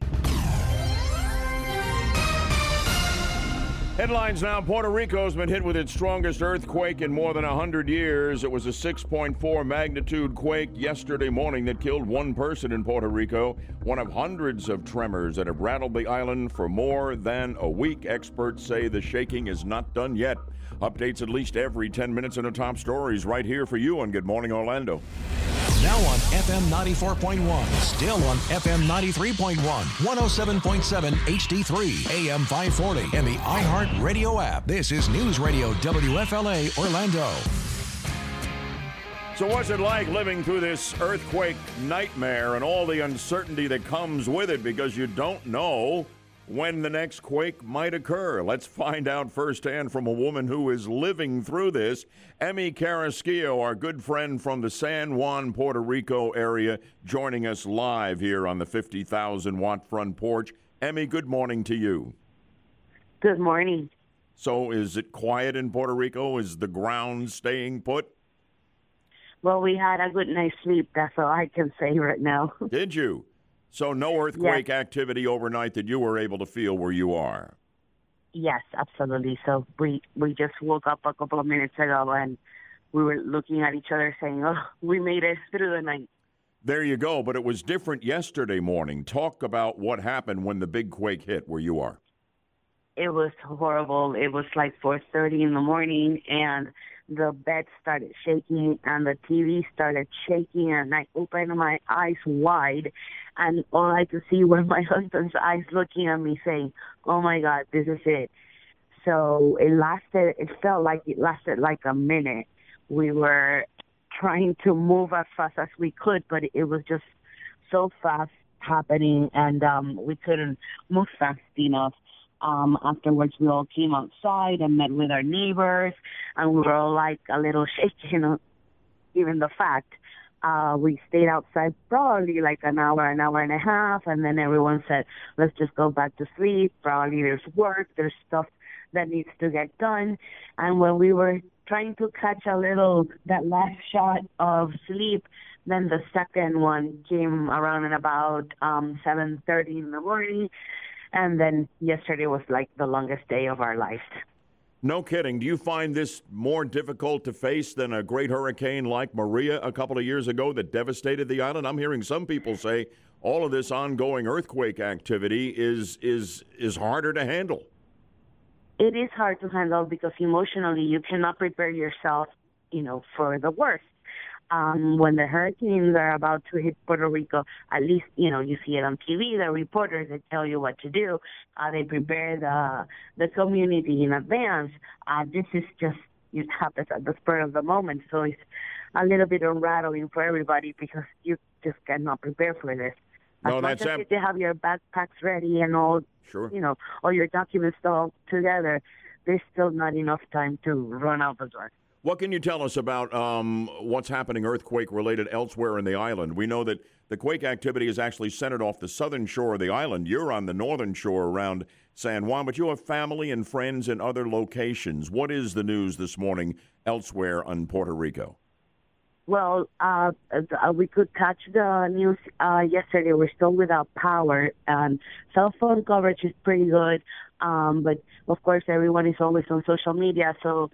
Headlines now Puerto Rico's been hit with its strongest earthquake in more than 100 years. It was a 6.4 magnitude quake yesterday morning that killed one person in Puerto Rico, one of hundreds of tremors that have rattled the island for more than a week. Experts say the shaking is not done yet. Updates at least every 10 minutes in the top stories right here for you on Good Morning Orlando. Now on FM 94.1, still on FM 93.1, 107.7 HD3, AM 540, and the iHeart Radio app. This is News Radio WFLA Orlando. So, what's it like living through this earthquake nightmare and all the uncertainty that comes with it because you don't know when the next quake might occur? Let's find out firsthand from a woman who is living through this. Emmy Carrasquillo, our good friend from the San Juan, Puerto Rico area, joining us live here on the 50,000 watt front porch. Emmy, good morning to you. Good morning. So, is it quiet in Puerto Rico? Is the ground staying put? Well, we had a good night's sleep. That's all I can say right now. Did you? So no earthquake activity overnight that you were able to feel where you are. yes, absolutely. So we we just woke up a couple of minutes ago and we were looking at each other saying, "Oh, we made it through the night." There you go. But it was different yesterday morning. Talk about what happened when the big quake hit where you are. It was horrible. It was like 4:30 in the morning, and the bed started shaking, and the TV started shaking, and I opened my eyes wide, and all I could see were my husband's eyes looking at me, saying, "Oh my God, this is it." So it lasted. It felt like it lasted like a minute. We were trying to move as fast as we could, but it was just so fast happening, and um, we couldn't move fast enough. Um, afterwards, we all came outside and met with our neighbors, and we were all like a little shaken, given the fact. Uh, we stayed outside probably like an hour, an hour and a half, and then everyone said, let's just go back to sleep. Probably there's work, there's stuff that needs to get done. And when we were trying to catch a little, that last shot of sleep, then the second one came around at about um, 7.30 in the morning. And then yesterday was like the longest day of our life. No kidding. Do you find this more difficult to face than a great hurricane like Maria a couple of years ago that devastated the island? I'm hearing some people say all of this ongoing earthquake activity is is is harder to handle. It is hard to handle because emotionally you cannot prepare yourself, you know, for the worst um, when the hurricanes are about to hit Puerto Rico, at least, you know, you see it on TV, the reporters that tell you what to do. Uh, they prepare the, the community in advance. Uh, this is just, it happens at the spur of the moment. So it's a little bit unraveling for everybody because you just cannot prepare for this. As No, much that's as ab- you have your backpacks ready and all, Sure. you know, all your documents all together, there's still not enough time to run out the door. What can you tell us about um, what's happening earthquake related elsewhere in the island? We know that the quake activity is actually centered off the southern shore of the island. You're on the northern shore around San Juan, but you have family and friends in other locations. What is the news this morning elsewhere on Puerto Rico? Well, uh, uh, we could catch the news uh, yesterday. We're still without power. Um, cell phone coverage is pretty good, um, but of course, everyone is always on social media, so uh,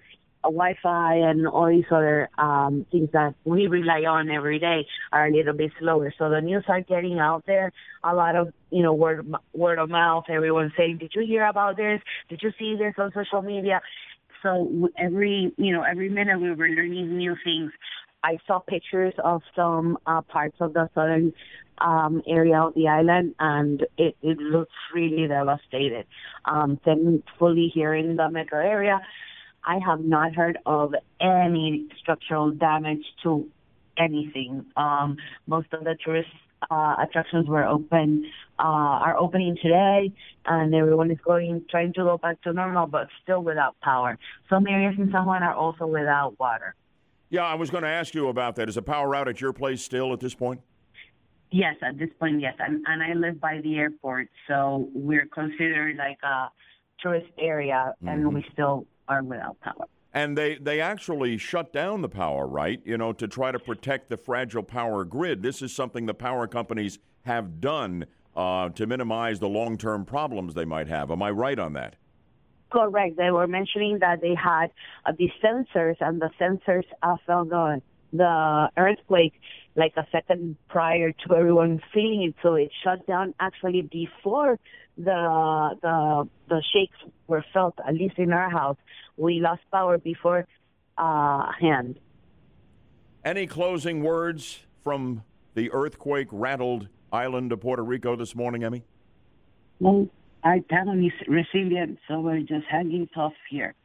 Wi-Fi and all these other um, things that we rely on every day are a little bit slower. So the news are getting out there. A lot of you know word word of mouth. Everyone saying, "Did you hear about this? Did you see this on social media?" So every you know every minute we were learning new things. I saw pictures of some uh, parts of the southern um, area of the island, and it, it looks really devastated. Um, thankfully, here in the metro area, I have not heard of any structural damage to anything. Um, most of the tourist uh, attractions were open, uh, are opening today, and everyone is going, trying to go back to normal, but still without power. Some areas in San Juan are also without water. Yeah, I was going to ask you about that. Is a power out at your place still at this point? Yes, at this point, yes. And, and I live by the airport, so we're considered like a tourist area, and we still are without power. And they, they actually shut down the power, right? You know, to try to protect the fragile power grid. This is something the power companies have done uh, to minimize the long term problems they might have. Am I right on that? Correct. They were mentioning that they had uh, these sensors, and the sensors uh, felt the the earthquake like a second prior to everyone feeling it. So it shut down actually before the the the shakes were felt. At least in our house, we lost power before uh, hand. Any closing words from the earthquake rattled island of Puerto Rico this morning, Emmy? Well, our town is resilient, so we're just hanging tough here.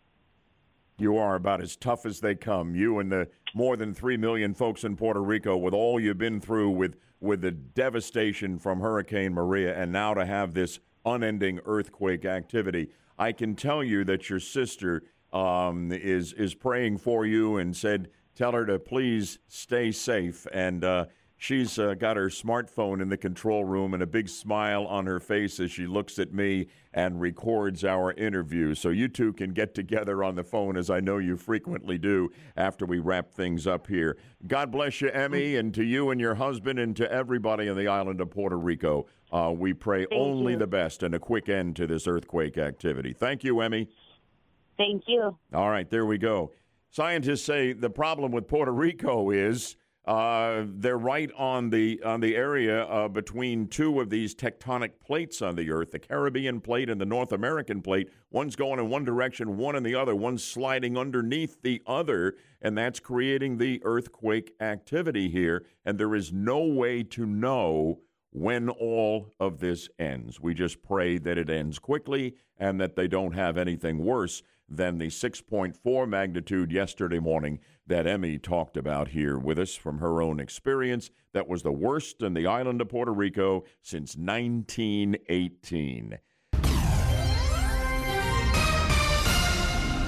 You are about as tough as they come. You and the more than three million folks in Puerto Rico, with all you've been through, with with the devastation from Hurricane Maria, and now to have this unending earthquake activity. I can tell you that your sister um, is is praying for you and said, "Tell her to please stay safe." And uh, she's uh, got her smartphone in the control room and a big smile on her face as she looks at me and records our interview. So you two can get together on the phone, as I know you frequently do after we wrap things up here. God bless you, Emmy, and to you and your husband, and to everybody on the island of Puerto Rico. Uh, we pray only you. the best and a quick end to this earthquake activity. Thank you, Emmy. Thank you. All right, there we go. Scientists say the problem with Puerto Rico is uh, they're right on the on the area uh, between two of these tectonic plates on the Earth, the Caribbean plate and the North American plate. One's going in one direction, one in the other. One's sliding underneath the other, and that's creating the earthquake activity here. And there is no way to know when all of this ends. We just pray that it ends quickly and that they don't have anything worse than the 6.4 magnitude yesterday morning that Emmy talked about here with us from her own experience. That was the worst in the island of Puerto Rico since 1918.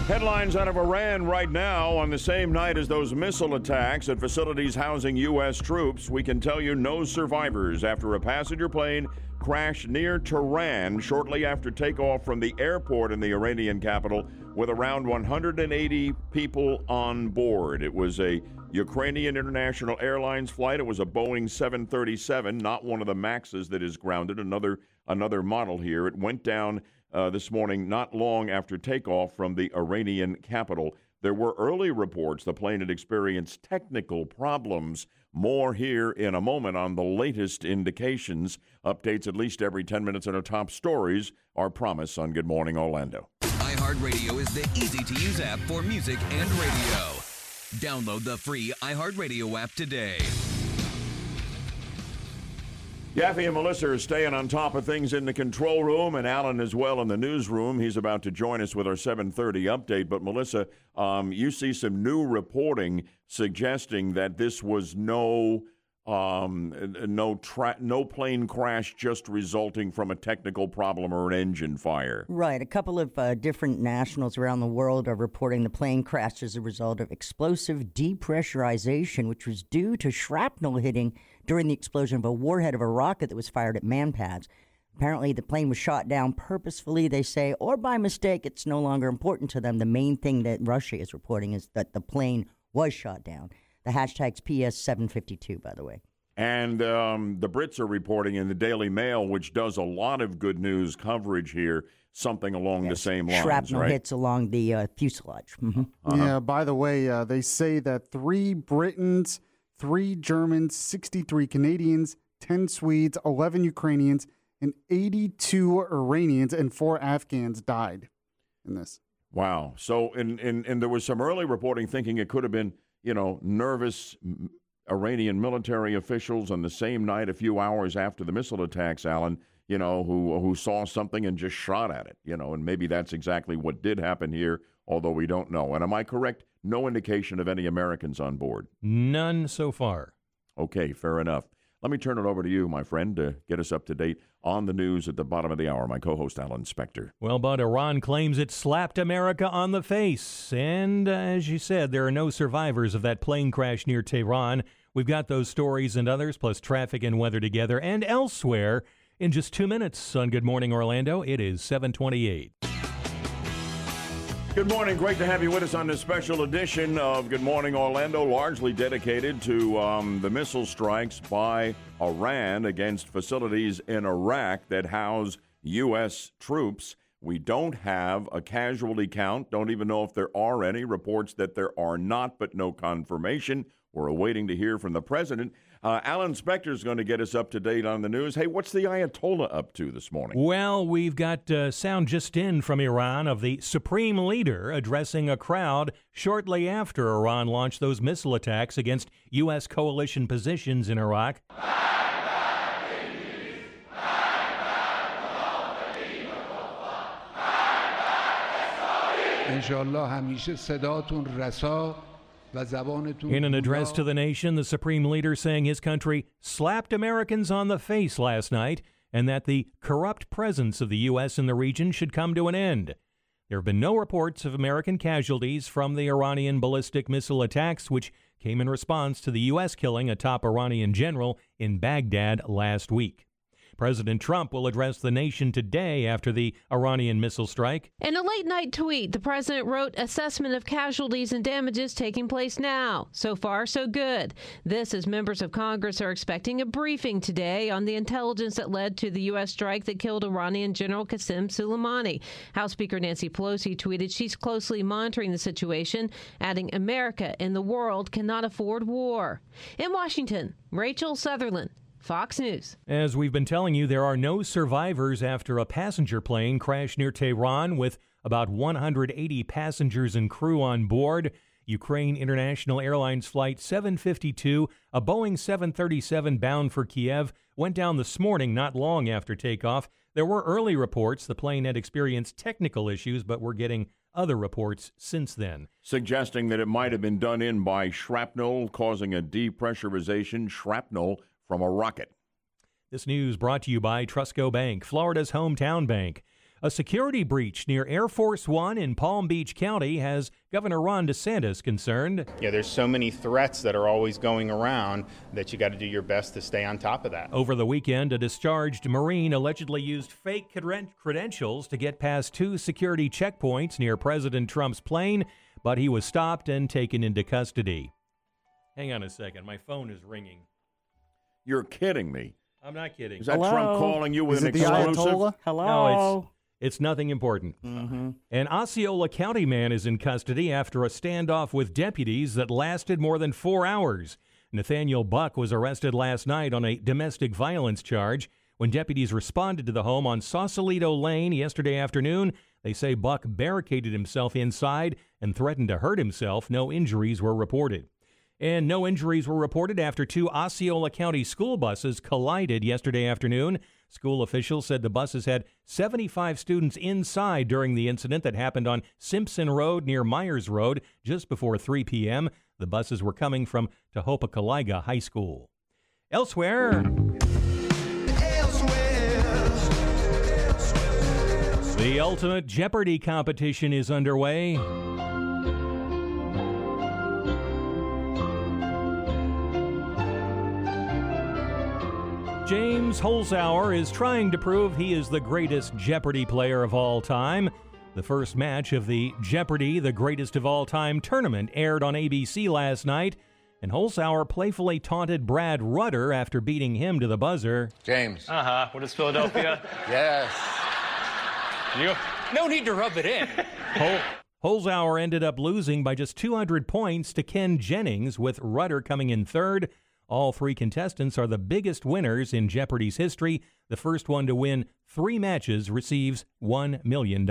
Headlines out of Iran right now on the same night as those missile attacks at facilities housing U.S. troops. We can tell you no survivors after a passenger plane crashed near Tehran shortly after takeoff from the airport in the Iranian capital with around 180 people on board. It was a Ukrainian International Airlines flight. It was a Boeing 737, not one of the Maxes that is grounded, another another model here. It went down uh, this morning, not long after takeoff from the Iranian capital. There were early reports the plane had experienced technical problems. More here in a moment on the latest indications. Updates at least every 10 minutes in our top stories. Our promise on Good Morning Orlando. iHeartRadio is the easy to use app for music and radio. Download the free iHeartRadio app today. Kathy and Melissa are staying on top of things in the control room, and Alan as well in the newsroom. He's about to join us with our 7:30 update. But Melissa, um, you see some new reporting suggesting that this was no um, no tra- no plane crash just resulting from a technical problem or an engine fire. Right. A couple of uh, different nationals around the world are reporting the plane crashed as a result of explosive depressurization, which was due to shrapnel hitting during the explosion of a warhead of a rocket that was fired at manpads. Apparently, the plane was shot down purposefully, they say, or by mistake. It's no longer important to them. The main thing that Russia is reporting is that the plane was shot down. The hashtag's PS752, by the way. And um, the Brits are reporting in the Daily Mail, which does a lot of good news coverage here, something along yes. the same lines. Shrapnel right? hits along the uh, fuselage. Mm-hmm. Uh-huh. Yeah, by the way, uh, they say that three Britons three Germans, 63 Canadians, 10 Swedes, 11 Ukrainians, and 82 Iranians and four Afghans died in this. Wow. So, and, and, and there was some early reporting thinking it could have been, you know, nervous Iranian military officials on the same night, a few hours after the missile attacks, Alan, you know, who, who saw something and just shot at it, you know, and maybe that's exactly what did happen here, although we don't know. And am I correct? No indication of any Americans on board. None so far. Okay, fair enough. Let me turn it over to you, my friend, to get us up to date on the news at the bottom of the hour. My co host, Alan Spector. Well, but Iran claims it slapped America on the face. And uh, as you said, there are no survivors of that plane crash near Tehran. We've got those stories and others, plus traffic and weather together and elsewhere in just two minutes on Good Morning Orlando. It is 728. Good morning. Great to have you with us on this special edition of Good Morning Orlando, largely dedicated to um, the missile strikes by Iran against facilities in Iraq that house U.S. troops. We don't have a casualty count, don't even know if there are any. Reports that there are not, but no confirmation. We're awaiting to hear from the president. Uh, Alan Spector is going to get us up to date on the news. Hey, what's the Ayatollah up to this morning? Well, we've got uh, sound just in from Iran of the supreme leader addressing a crowd shortly after Iran launched those missile attacks against U.S. coalition positions in Iraq. انشالله همیشه صداتون رسا in an address to the nation, the Supreme Leader saying his country slapped Americans on the face last night and that the corrupt presence of the U.S. in the region should come to an end. There have been no reports of American casualties from the Iranian ballistic missile attacks, which came in response to the U.S. killing a top Iranian general in Baghdad last week. President Trump will address the nation today after the Iranian missile strike. In a late night tweet, the president wrote assessment of casualties and damages taking place now. So far, so good. This as members of Congress are expecting a briefing today on the intelligence that led to the U.S. strike that killed Iranian General Qasem Soleimani. House Speaker Nancy Pelosi tweeted she's closely monitoring the situation, adding America and the world cannot afford war. In Washington, Rachel Sutherland. Fox News. As we've been telling you, there are no survivors after a passenger plane crashed near Tehran with about 180 passengers and crew on board. Ukraine International Airlines Flight 752, a Boeing 737 bound for Kiev, went down this morning not long after takeoff. There were early reports the plane had experienced technical issues, but we're getting other reports since then. Suggesting that it might have been done in by shrapnel, causing a depressurization. Shrapnel from a rocket. This news brought to you by Trustco Bank, Florida's hometown bank. A security breach near Air Force One in Palm Beach County has Governor Ron DeSantis concerned. Yeah, there's so many threats that are always going around that you got to do your best to stay on top of that. Over the weekend, a discharged Marine allegedly used fake credentials to get past two security checkpoints near President Trump's plane, but he was stopped and taken into custody. Hang on a second, my phone is ringing. You're kidding me. I'm not kidding. Is that Hello? Trump calling you with Is an it the exclusive? Ayatollah? Hello. No, it's it's nothing important. Mm-hmm. An Osceola County man is in custody after a standoff with deputies that lasted more than four hours. Nathaniel Buck was arrested last night on a domestic violence charge. When deputies responded to the home on Sausalito Lane yesterday afternoon, they say Buck barricaded himself inside and threatened to hurt himself. No injuries were reported. And no injuries were reported after two Osceola County school buses collided yesterday afternoon. School officials said the buses had 75 students inside during the incident that happened on Simpson Road near Myers Road just before 3 p.m. The buses were coming from Tohopekaliga High School. Elsewhere. The Ultimate Jeopardy competition is underway. James Holzhauer is trying to prove he is the greatest Jeopardy player of all time. The first match of the Jeopardy, the greatest of all time tournament aired on ABC last night, and Holzhauer playfully taunted Brad Rutter after beating him to the buzzer. James. Uh huh. What is Philadelphia? yes. You, no need to rub it in. Hol- Holzhauer ended up losing by just 200 points to Ken Jennings, with Rutter coming in third. All three contestants are the biggest winners in Jeopardy's history. The first one to win three matches receives $1 million.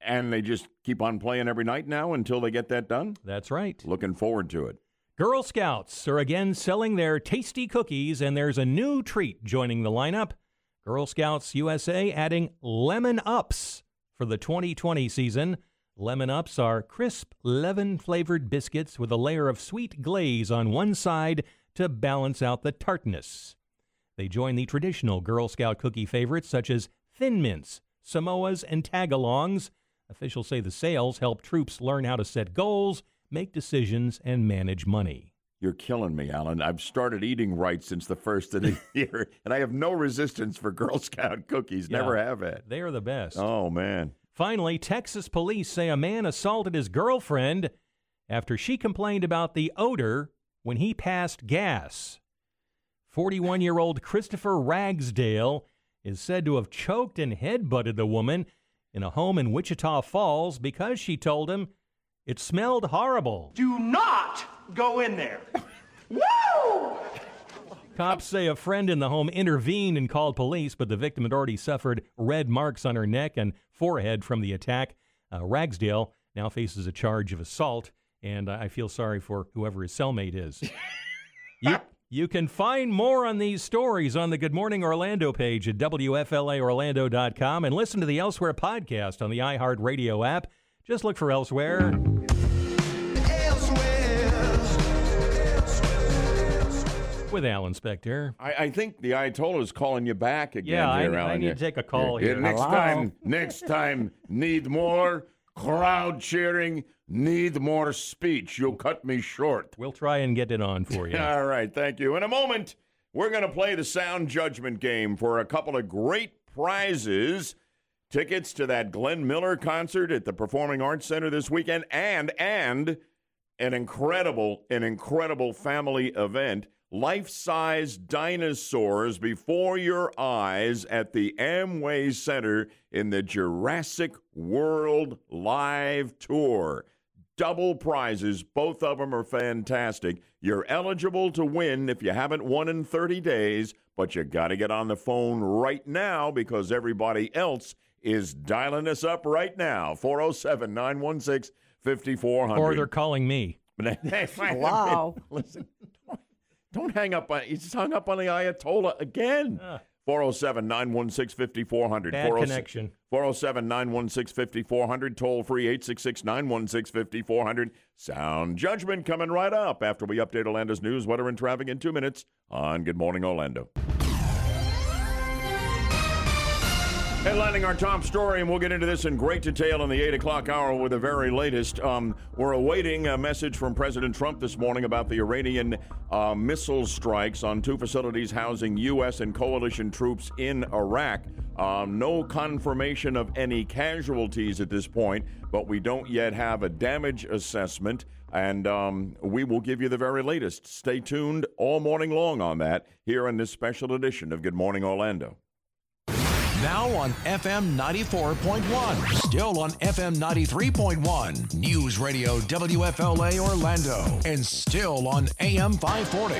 And they just keep on playing every night now until they get that done? That's right. Looking forward to it. Girl Scouts are again selling their tasty cookies, and there's a new treat joining the lineup. Girl Scouts USA adding Lemon Ups for the 2020 season. Lemon Ups are crisp, lemon flavored biscuits with a layer of sweet glaze on one side to balance out the tartness. They join the traditional Girl Scout cookie favorites such as Thin Mints, Samoas, and Tagalongs. Officials say the sales help troops learn how to set goals, make decisions, and manage money. You're killing me, Alan. I've started eating right since the first of the year, and I have no resistance for Girl Scout cookies. Yeah, Never have it. They are the best. Oh, man. Finally, Texas police say a man assaulted his girlfriend after she complained about the odor when he passed gas. 41 year old Christopher Ragsdale is said to have choked and headbutted the woman in a home in Wichita Falls because she told him it smelled horrible. Do not go in there. Woo! Cops say a friend in the home intervened and called police, but the victim had already suffered red marks on her neck and forehead from the attack. Uh, Ragsdale now faces a charge of assault, and I feel sorry for whoever his cellmate is. you, you can find more on these stories on the Good Morning Orlando page at WFLAOrlando.com and listen to the Elsewhere podcast on the iHeartRadio app. Just look for Elsewhere. With Alan Spector. I, I think the Ayatollah is calling you back again. Yeah, I- here, I Alan. need to take a call Yeah, here. Next Hello? time, next time, need more crowd cheering, need more speech. You'll cut me short. We'll try and get it on for you. All right, thank you. In a moment, we're going to play the sound judgment game for a couple of great prizes. Tickets to that Glenn Miller concert at the Performing Arts Center this weekend and and an incredible an incredible family event life-size dinosaurs before your eyes at the Amway Center in the Jurassic World Live Tour. Double prizes, both of them are fantastic. You're eligible to win if you haven't won in 30 days, but you got to get on the phone right now because everybody else is dialing us up right now. 407 916 5400. Or they're calling me. Wow. Listen, don't hang up on just hung up on the Ayatollah again. Ah. 407 916 5400. Bad oh connection. 407 916 5400. Toll free 866 916 5400. Sound judgment coming right up after we update Orlando's news, weather, and traffic in two minutes on Good Morning Orlando. Headlining our top story, and we'll get into this in great detail in the 8 o'clock hour with the very latest. Um, we're awaiting a message from President Trump this morning about the Iranian uh, missile strikes on two facilities housing U.S. and coalition troops in Iraq. Um, no confirmation of any casualties at this point, but we don't yet have a damage assessment. And um, we will give you the very latest. Stay tuned all morning long on that here in this special edition of Good Morning Orlando. Now on FM 94.1. Still on FM 93.1. News Radio WFLA Orlando. And still on AM 540.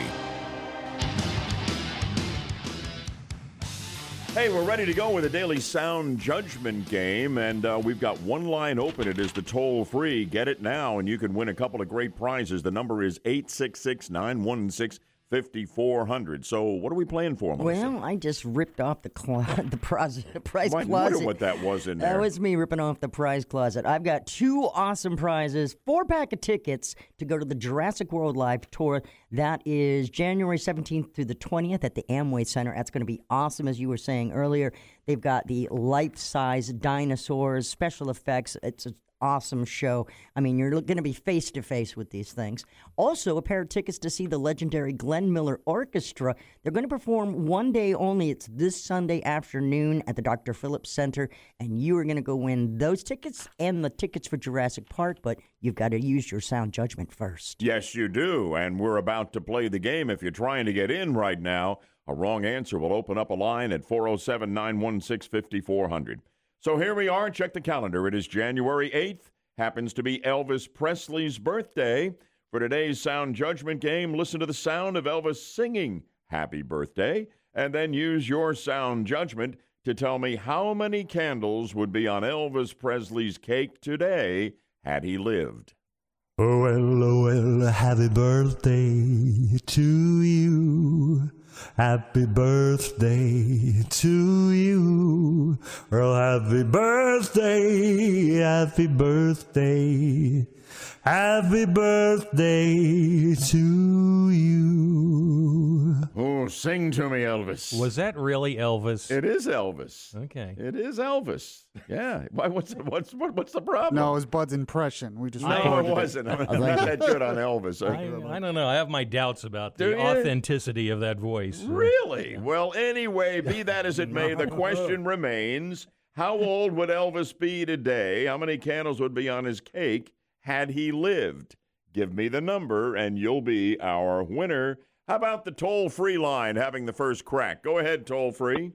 Hey, we're ready to go with a daily sound judgment game, and uh, we've got one line open. It is the toll free. Get it now, and you can win a couple of great prizes. The number is 866 916 5400. So, what are we playing for, Melissa? Well, I just ripped off the the prize, prize I closet. wonder what that was in there. That was me ripping off the prize closet. I've got two awesome prizes, four pack of tickets to go to the Jurassic World Live tour. That is January 17th through the 20th at the Amway Center. That's going to be awesome, as you were saying earlier. They've got the life size dinosaurs, special effects. It's an awesome show. I mean, you're going to be face to face with these things. Also, a pair of tickets to see the legendary Glenn Miller Orchestra. They're going to perform one day only. It's this Sunday afternoon at the Dr. Phillips Center, and you are going to go win those tickets and the tickets for Jurassic Park, but you've got to use your sound judgment first. Yes, you do. And we're about to play the game. If you're trying to get in right now, a wrong answer will open up a line at 407 916 5400. So here we are. Check the calendar. It is January 8th. Happens to be Elvis Presley's birthday. For today's sound judgment game, listen to the sound of Elvis singing Happy Birthday, and then use your sound judgment to tell me how many candles would be on Elvis Presley's cake today had he lived. Oh well, oh well, happy birthday to you. Happy birthday to you. Well, happy birthday, happy birthday. Happy birthday to you. Sing to me, Elvis. Was that really Elvis? It is Elvis. Okay. It is Elvis. Yeah. Why? What's what's what's the problem? No, it was Bud's impression. We just No, recorded it wasn't. I'm not that good on Elvis. I, I don't know. I have my doubts about the you? authenticity of that voice. Really? Well, anyway, be that as it may, the question remains how old would Elvis be today? How many candles would be on his cake had he lived? Give me the number, and you'll be our winner. How about the toll free line having the first crack? Go ahead, toll free.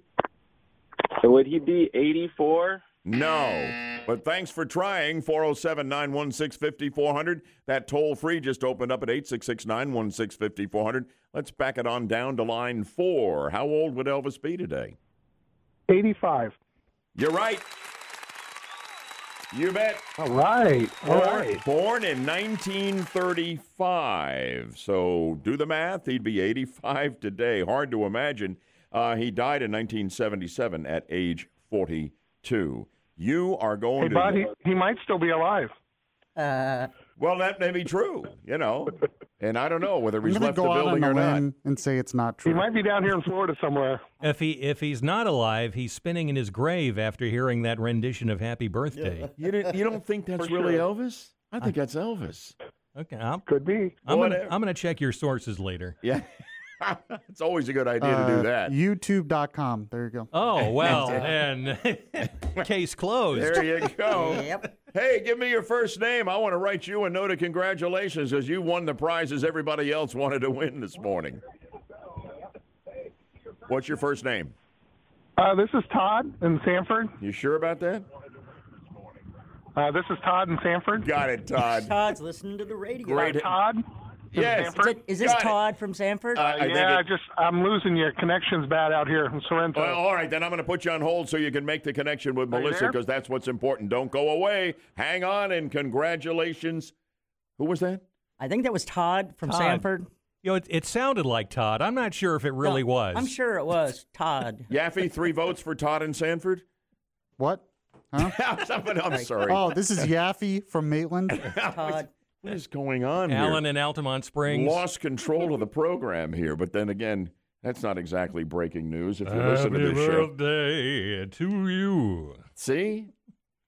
So would he be 84? No. But thanks for trying. 407 916 5400. That toll free just opened up at 866 916 5400. Let's back it on down to line four. How old would Elvis be today? 85. You're right. You bet. All right. All Born, right. born in 1935. So do the math. He'd be 85 today. Hard to imagine. Uh, he died in 1977 at age 42. You are going Hey, to. Bud, he, he might still be alive. Uh, well, that may be true, you know. And I don't know whether I'm he's going to left the go out on building or not. and say it's not true. He might be down here in Florida somewhere. If he if he's not alive, he's spinning in his grave after hearing that rendition of Happy Birthday. You, didn't, you don't think that's For really sure. Elvis? I think that's Elvis. Okay, I'm, Could be. I'm gonna I'm gonna check your sources later. Yeah. it's always a good idea to Uh, do that. YouTube.com. There you go. Oh, well, and case closed. There you go. Yep. Hey, give me your first name. I want to write you a note of congratulations as you won the prizes everybody else wanted to win this morning. What's your first name? Uh, this is Todd in Sanford. You sure about that? Uh, this is Todd in Sanford. Got it, Todd. Todd's listening to the radio. Great. Uh, Todd. In Yes. Is, Sanford. it, is this Got it. Todd from Sanford? Uh, I yeah, it- just I'm losing your Connection's bad out here in Sorrento. Well, all right, then I'm going to put you on hold so you can make the connection with Are Melissa because that's what's important. Don't go away. Hang on and congratulations. Who was that? I think that was Todd from Todd. Sanford. You know, it, it sounded like Todd. I'm not sure if it really No, was. I'm sure it was Todd. Yaffee, three votes for Todd and Sanford? What? Huh? I'm sorry. Oh, this is Yaffee from Maitland. Todd. What is going on here? Alan here? in Altamonte Springs. Lost control of the program here, but then again, that's not exactly breaking news if you listen to Happy this show. birthday to you. See?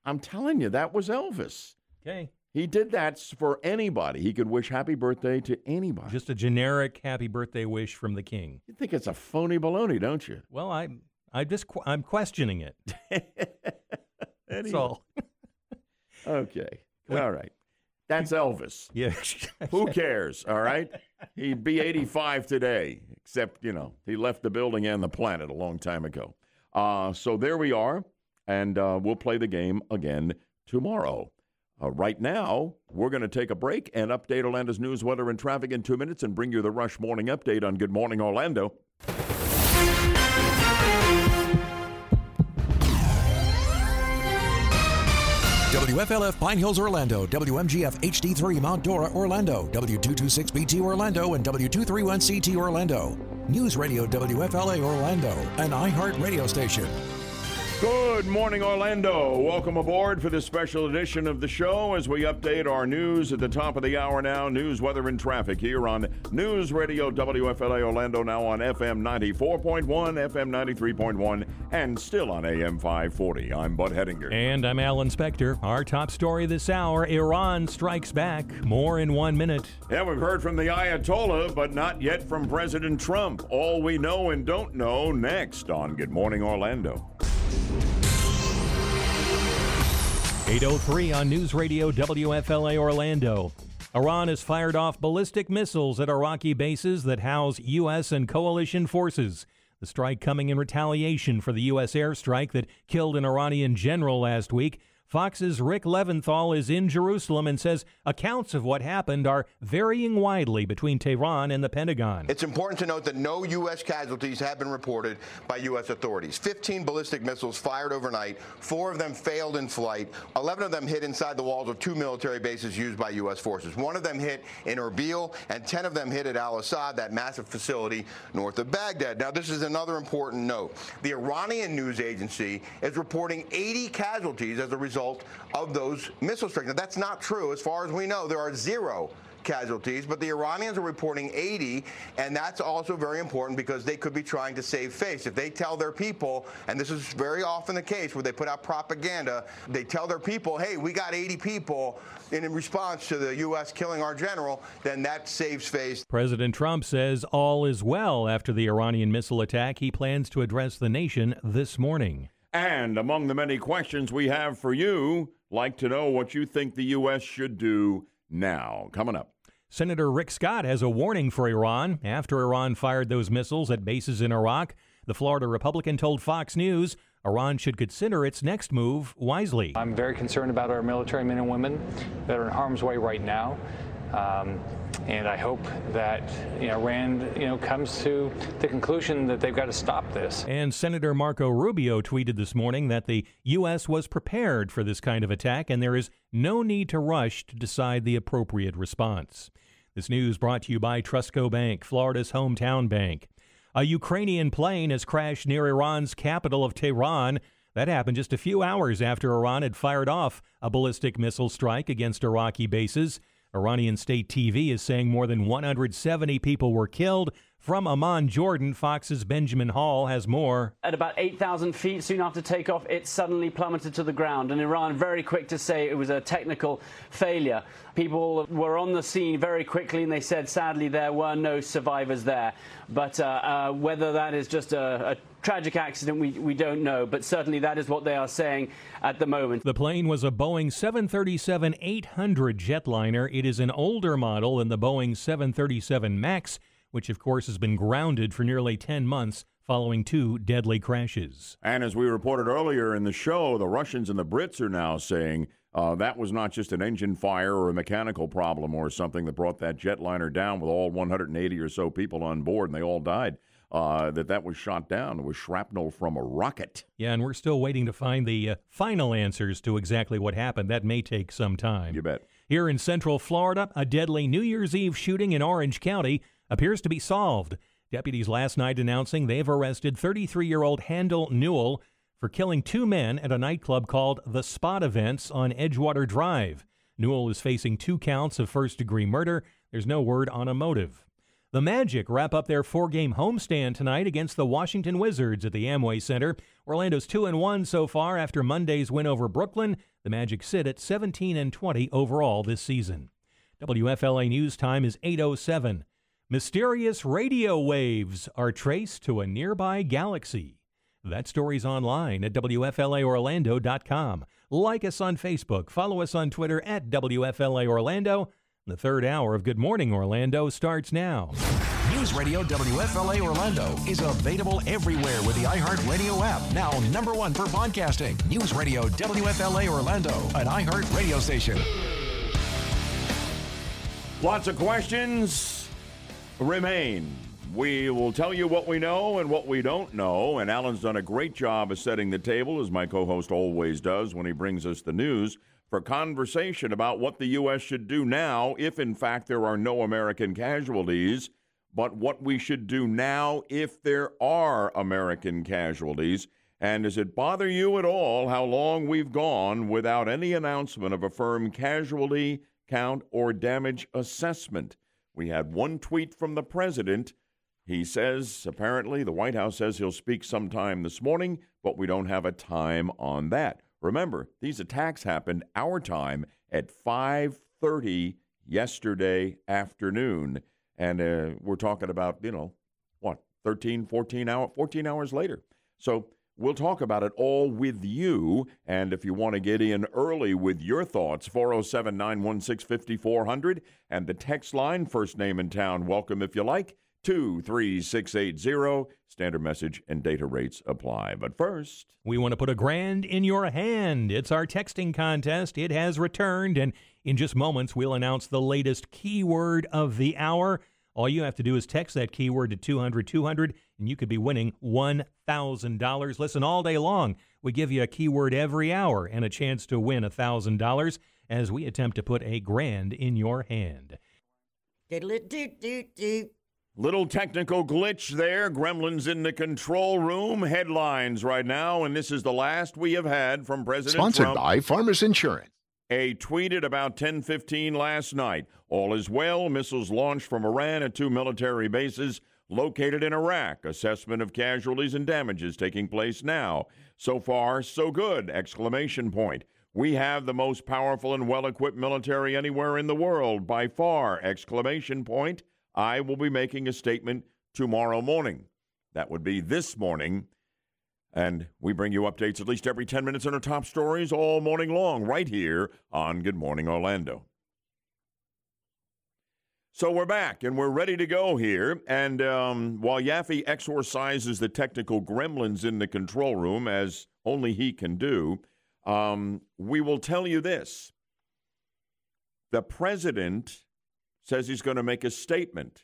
I'm telling you, that was Elvis. Okay. He did that for anybody. He could wish happy birthday to anybody. Just a generic happy birthday wish from the king. You think it's a phony baloney, don't you? Well, I I just qu- I'm questioning it. That's all. Okay. All right. That's Elvis. Yeah. Who cares? All right. He'd be 85 today, except, you know, he left the building and the planet a long time ago. Uh, so there we are. And uh, we'll play the game again tomorrow. Uh, right now, we're going to take a break and update Orlando's news, weather, and traffic in two minutes and bring you the Rush Morning Update on Good Morning Orlando. WFLF Pine Hills, Orlando. WMGF HD3 Mount Dora, Orlando. W226BT Orlando and W231CT Orlando. News Radio WFLA Orlando, an iHeart radio station. Good morning, Orlando. Welcome aboard for this special edition of the show as we update our news at the top of the hour now. News, weather, and traffic here on News Radio WFLA Orlando, now on FM 94.1, FM 93.1, and still on AM 540. I'm Bud Hedinger. And I'm Alan Spector. Our top story this hour Iran strikes back. More in one minute. Yeah, we've heard from the Ayatollah, but not yet from President Trump. All we know and don't know next on Good Morning Orlando. 803 on News Radio WFLA Orlando. Iran has fired off ballistic missiles at Iraqi bases that house U.S. and coalition forces. The strike coming in retaliation for the U.S. airstrike that killed an Iranian general last week. Fox's Rick Leventhal is in Jerusalem and says accounts of what happened are varying widely between Tehran and the Pentagon. It's important to note that no U.S. casualties have been reported by U.S. authorities. 15 ballistic missiles fired overnight. Four of them failed in flight. 11 of them hit inside the walls of two military bases used by U.S. forces. One of them hit in Erbil, and 10 of them hit at Al Asad, that massive facility north of Baghdad. Now, this is another important note. The Iranian news agency is reporting 80 casualties as a result of those missile strikes. Now, that's not true. As far as we know, there are zero casualties, but the Iranians are reporting 80, and that's also very important because they could be trying to save face. If they tell their people, and this is very often the case where they put out propaganda, they tell their people, hey, we got 80 people in response to the U.S. killing our general, then that saves face. President Trump says all is well after the Iranian missile attack. He plans to address the nation this morning. And among the many questions we have for you, like to know what you think the U.S. should do now. Coming up. Senator Rick Scott has a warning for Iran after Iran fired those missiles at bases in Iraq. The Florida Republican told Fox News Iran should consider its next move wisely. I'm very concerned about our military men and women that are in harm's way right now. Um, and I hope that you know, Iran you know, comes to the conclusion that they've got to stop this. And Senator Marco Rubio tweeted this morning that the U.S. was prepared for this kind of attack and there is no need to rush to decide the appropriate response. This news brought to you by Trustco Bank, Florida's hometown bank. A Ukrainian plane has crashed near Iran's capital of Tehran. That happened just a few hours after Iran had fired off a ballistic missile strike against Iraqi bases. Iranian state TV is saying more than 170 people were killed, From Amman, Jordan, Fox's Benjamin Hall has more. At about 8,000 feet, soon after takeoff, it suddenly plummeted to the ground. And Iran, very quick to say it was a technical failure. People were on the scene very quickly and they said, sadly, there were no survivors there. But uh, uh, whether that is just a, a tragic accident, we, we don't know. But certainly that is what they are saying at the moment. The plane was a Boeing 737 800 jetliner. It is an older model than the Boeing 737 MAX which of course has been grounded for nearly 10 months following two deadly crashes. And as we reported earlier in the show, the Russians and the Brits are now saying uh, that was not just an engine fire or a mechanical problem or something that brought that jetliner down with all 180 or so people on board and they all died. Uh, that that was shot down. It was shrapnel from a rocket. Yeah, and we're still waiting to find the uh, final answers to exactly what happened. That may take some time. You bet. Here in Central Florida, a deadly New Year's Eve shooting in Orange County appears to be solved. Deputies last night announcing they've arrested 33 year old Handel Newell for killing two men at a nightclub called The Spot Events on Edgewater Drive. Newell is facing two counts of first degree murder. There's no word on a motive. The Magic wrap up their four game homestand tonight against the Washington Wizards at the Amway Center. Orlando's 2 and 1 so far after Monday's win over Brooklyn. The Magic sit at 17 and 20 overall this season. WFLA News Time is 807. Mysterious radio waves are traced to a nearby galaxy. That story's online at WFLAOrlando.com. Like us on Facebook, follow us on Twitter at WFLA Orlando. The third hour of Good Morning Orlando starts now. News Radio WFLA Orlando is available everywhere with the iHeartRadio app. Now, number one for podcasting. News Radio WFLA Orlando, an iHeart radio station. Lots of questions remain. We will tell you what we know and what we don't know, and Alan's done a great job of setting the table, as my co host always does when he brings us the news, for conversation about what the U.S. should do now if, in fact, there are no American casualties, but what we should do now if there are American casualties. And does it bother you at all how long we've gone without any announcement of a firm casualty count or damage assessment? We had one tweet from the president. He says, apparently, the White House says he'll speak sometime this morning, but we don't have a time on that. Remember, these attacks happened our time at 5:30 yesterday afternoon, and uh, we're talking about you know what 13, 14 hour, 14 hours later. So We'll talk about it all with you. And if you want to get in early with your thoughts, 407 916 5400 and the text line, first name in town, welcome if you like, 23680. Standard message and data rates apply. But first, we want to put a grand in your hand. It's our texting contest. It has returned. And in just moments, we'll announce the latest keyword of the hour. All you have to do is text that keyword to 200 200 and you could be winning $1,000. Listen all day long. We give you a keyword every hour and a chance to win $1,000 as we attempt to put a grand in your hand. Little technical glitch there. Gremlins in the control room. Headlines right now, and this is the last we have had from President Sponsored Trump. by Farmers Insurance. A tweeted about 10:15 last night. All is well. Missiles launched from Iran at two military bases located in Iraq. Assessment of casualties and damages taking place now. So far, so good! Exclamation point. We have the most powerful and well-equipped military anywhere in the world by far! Exclamation point. I will be making a statement tomorrow morning. That would be this morning. And we bring you updates at least every 10 minutes on our top stories all morning long, right here on Good Morning Orlando. So we're back and we're ready to go here. And um, while Yaffee exorcises the technical gremlins in the control room, as only he can do, um, we will tell you this. The president says he's going to make a statement.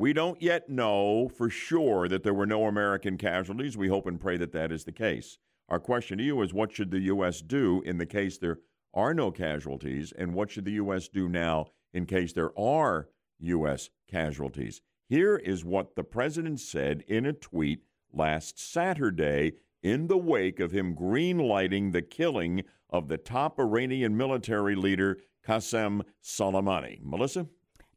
We don't yet know for sure that there were no American casualties. We hope and pray that that is the case. Our question to you is what should the U.S. do in the case there are no casualties? And what should the U.S. do now in case there are U.S. casualties. Here is what the president said in a tweet last Saturday in the wake of him greenlighting the killing of the top Iranian military leader, Qasem Soleimani. Melissa?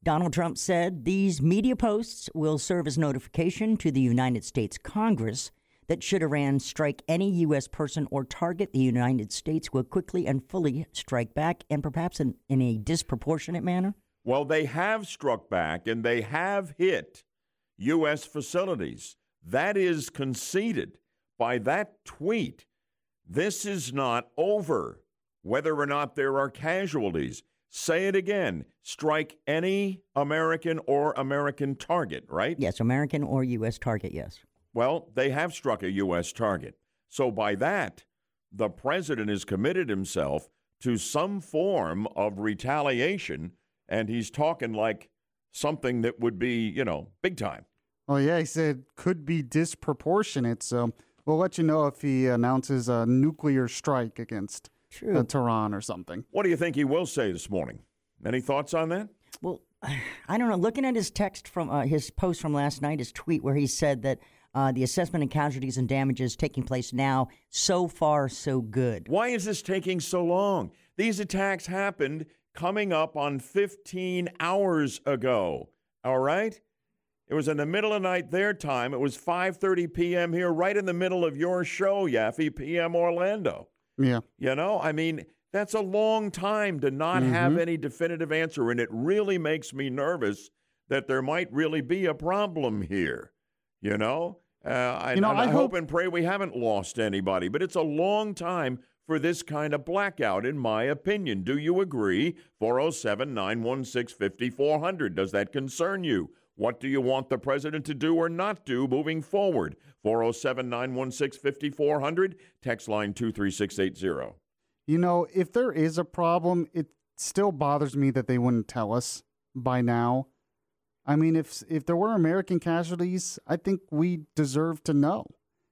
Donald Trump said these media posts will serve as notification to the United States Congress that should Iran strike any U.S. person or target, the United States will quickly and fully strike back, and perhaps in, in a disproportionate manner. Well, they have struck back and they have hit U.S. facilities. That is conceded by that tweet. This is not over, whether or not there are casualties. Say it again strike any American or American target, right? Yes, American or U.S. target, yes. Well, they have struck a U.S. target. So by that, the president has committed himself to some form of retaliation, and he's talking like something that would be, you know, big time. Oh, yeah, he said could be disproportionate. So we'll let you know if he announces a nuclear strike against True. uh, Tehran or something. What do you think he will say this morning? Any thoughts on that? Well, I don't know. Looking at his text from uh, his post from last night, his tweet where he said that uh, the assessment of casualties and damages taking place now, so far, so good. Why is this taking so long? These attacks happened coming up on 15 hours ago. All right? It was in the middle of the night their time. It was 5:30 p.m. here, right in the middle of your show, Yaffee, p.m. Orlando. Yeah. You know, I mean, that's a long time to not have Mhm. any definitive answer, and it really makes me nervous that there might really be a problem here. You know, uh, I, You know, I, I hope hope- and pray we haven't lost anybody, but it's a long time for this kind of blackout, in my opinion. Do you agree? 407 916 5400. Does that concern you? What do you want the president to do or not do moving forward? 407 916 5400. Text line 23680. You know, if there is a problem, it still bothers me that they wouldn't tell us by now. I mean, if if there were American casualties, I think we deserve to know.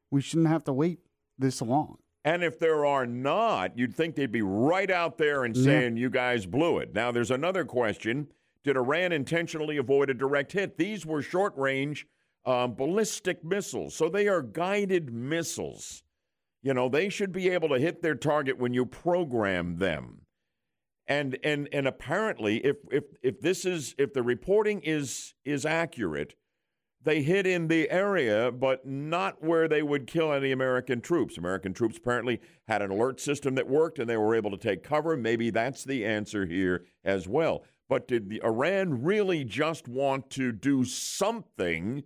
We shouldn't have to wait this long. And if there are not, you'd think they'd be right out there and Yeah. saying, you guys blew it. Now, there's another question Did Iran intentionally avoid a direct hit? These were short range um, ballistic missiles, so they are guided missiles. You know, they should be able to hit their target when you program them. And and and apparently if if if this is if the reporting is is accurate, they hit in the area, but not where they would kill any American troops. American troops apparently had an alert system that worked and they were able to take cover. Maybe that's the answer here as well. But did the Iran really just want to do something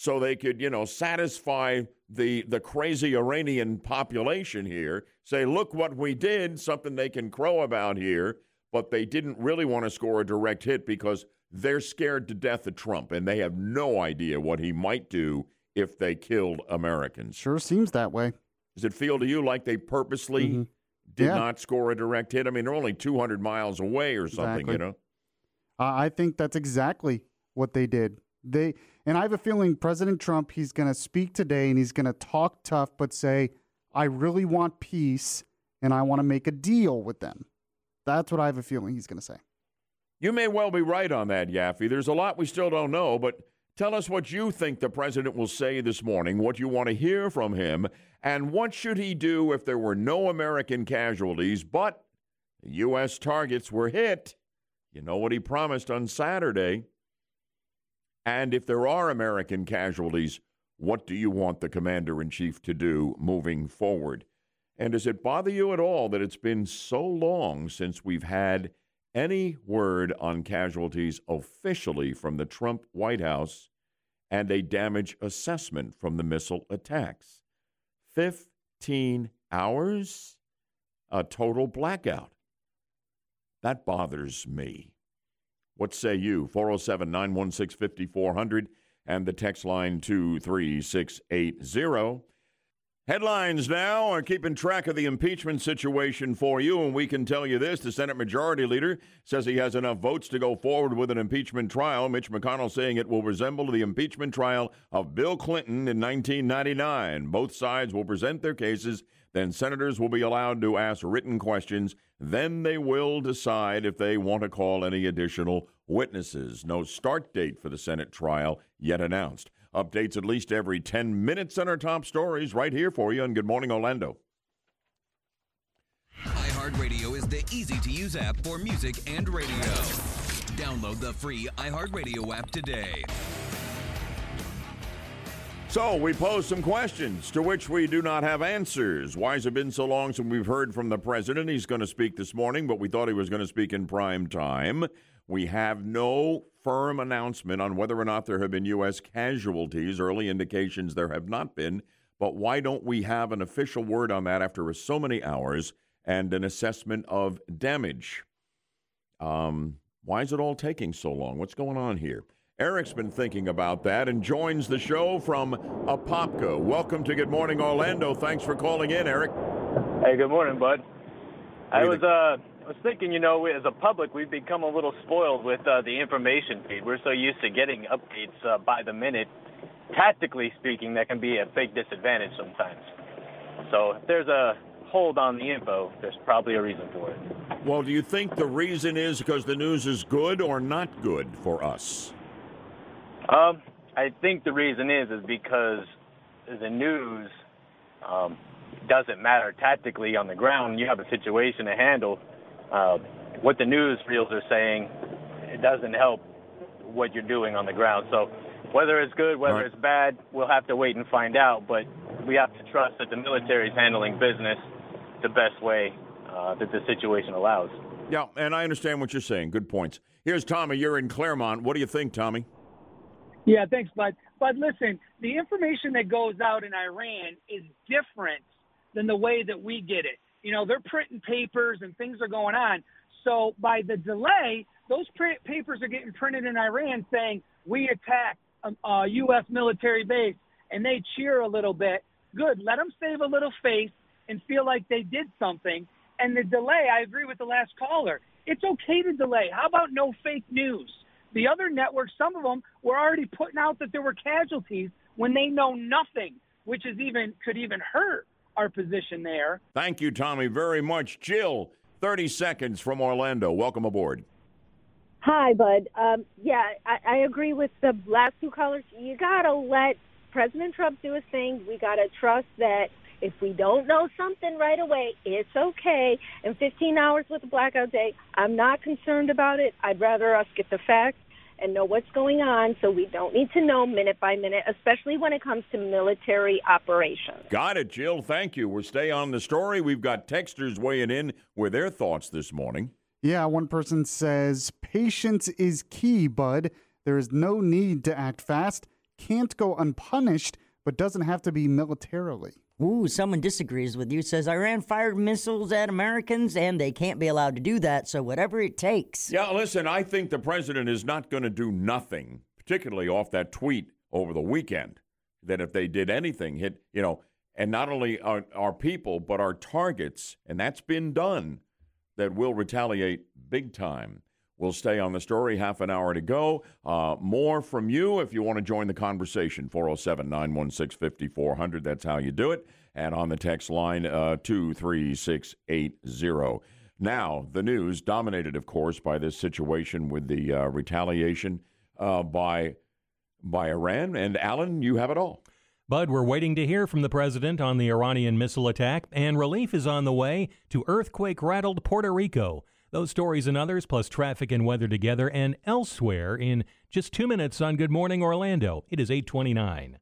so they could, you know, satisfy the the crazy Iranian population here? Say, look what we did, something they can crow about here, but they didn't really want to score a direct hit because they're scared to death of Trump and they have no idea what he might do if they killed Americans. Sure seems that way. Does it feel to you like they purposely did Mm-hmm. Yeah. not score a direct hit? I mean, they're only 200 miles away or something, Exactly. you know? Uh, I think that's exactly what they did. They and I have a feeling President Trump he's going to speak today and he's going to talk tough but say I really want peace and I want to make a deal with them. That's what I have a feeling he's going to say. You may well be right on that, Yaffee. There's a lot we still don't know, but tell us what you think the president will say this morning, what you want to hear from him, and what should he do if there were no American casualties, but U.S. targets were hit? You know what he promised on Saturday. And if there are American casualties, what do you want the commander in chief to do moving forward? And does it bother you at all that it's been so long since we've had any word on casualties officially from the Trump White House and a damage assessment from the missile attacks? 15 hours? A total blackout. That bothers me. What say you? 407 916 5400 and the text line 23680. Headlines now are keeping track of the impeachment situation for you, and we can tell you this. The Senate Majority Leader says he has enough votes to go forward with an impeachment trial. Mitch McConnell saying it will resemble the impeachment trial of Bill Clinton in 1999. Both sides will present their cases, then senators will be allowed to ask written questions. Then they will decide if they want to call any additional witnesses. No start date for the Senate trial yet announced. Updates at least every 10 minutes on our top stories right here for you And Good Morning Orlando. iHeartRadio is the easy to use app for music and radio. Download the free iHeartRadio app today. So we pose some questions to which we do not have answers. Why has it been so long since we've heard from the president? He's going to speak this morning, but we thought he was going to speak in prime time. We have no firm announcement on whether or not there have been U.S. casualties. Early indications there have not been. But why don't we have an official word on that after so many hours and an assessment of damage? Um, why is it all taking so long? What's going on here? Eric's been thinking about that and joins the show from Apopka. Welcome to Good Morning Orlando. Thanks for calling in, Eric. Hey, good morning, bud. I was uh I was thinking, you know, as a public, we've become a little spoiled with uh, the information feed. We're so used to getting updates uh, by the minute. Tactically speaking, that can be a big disadvantage sometimes. So if there's a hold on the info, there's probably a reason for it. Well, do you think the reason is because the news is good or not good for us? Um, I think the reason is is because the news um, doesn't matter tactically on the ground. You have a situation to handle. Uh, what the news reels are saying, it doesn't help what you're doing on the ground. So whether it's good, whether Right. it's bad, we'll have to wait and find out. But we have to trust that the military is handling business the best way uh, that the situation allows. Yeah, and I understand what you're saying. Good points. Here's Tommy. You're in Clermont. What do you think, Tommy? Yeah, thanks, Bud. But listen, the information that goes out in Iran is different than the way that we get it. You know, they're printing papers and things are going on. So by the delay, those print papers are getting printed in Iran saying we attacked um, a, a U.S. military base, and they cheer a little bit. Good, let them save a little face and feel like they did something. And the delay, I agree with the last caller. It's okay to delay. How about no fake news? The other networks, some of them were already putting out that there were casualties when they know nothing, which is even could even hurt our position there. Thank you, Tommy, very much. Jill, 30 seconds from Orlando. Welcome aboard. Hi, Bud. Um, yeah, I, I agree with the last two callers. You got to let President Trump do his thing. We got to trust that if we don't know something right away, it's okay. And 15 hours with a blackout day, I'm not concerned about it. I'd rather us get the facts and know what's going on so we don't need to know minute by minute, especially when it comes to military operations. Got it, Jill. Thank you. We'll stay on the story. We've got texters weighing in with their thoughts this morning. Yeah, one person says patience is key, bud. There is no need to act fast, can't go unpunished, but doesn't have to be militarily. Ooh, someone disagrees with you. Says Iran fired missiles at Americans and they can't be allowed to do that. So whatever it takes. Yeah, listen, I think the president is not going to do nothing, particularly off that tweet over the weekend, that if they did anything, hit, you know, and not only our, our people, but our targets, and that's been done, that will retaliate big time. We'll stay on the story, half an hour to go. Uh, more from you if you want to join the conversation. 407 916 5400. That's how you do it. And on the text line, uh, 23680. Now, the news, dominated, of course, by this situation with the uh, retaliation uh, by, by Iran. And Alan, you have it all. Bud, we're waiting to hear from the president on the Iranian missile attack, and relief is on the way to earthquake rattled Puerto Rico. Those stories and others, plus traffic and weather together and elsewhere in just two minutes on Good Morning Orlando. It is 829.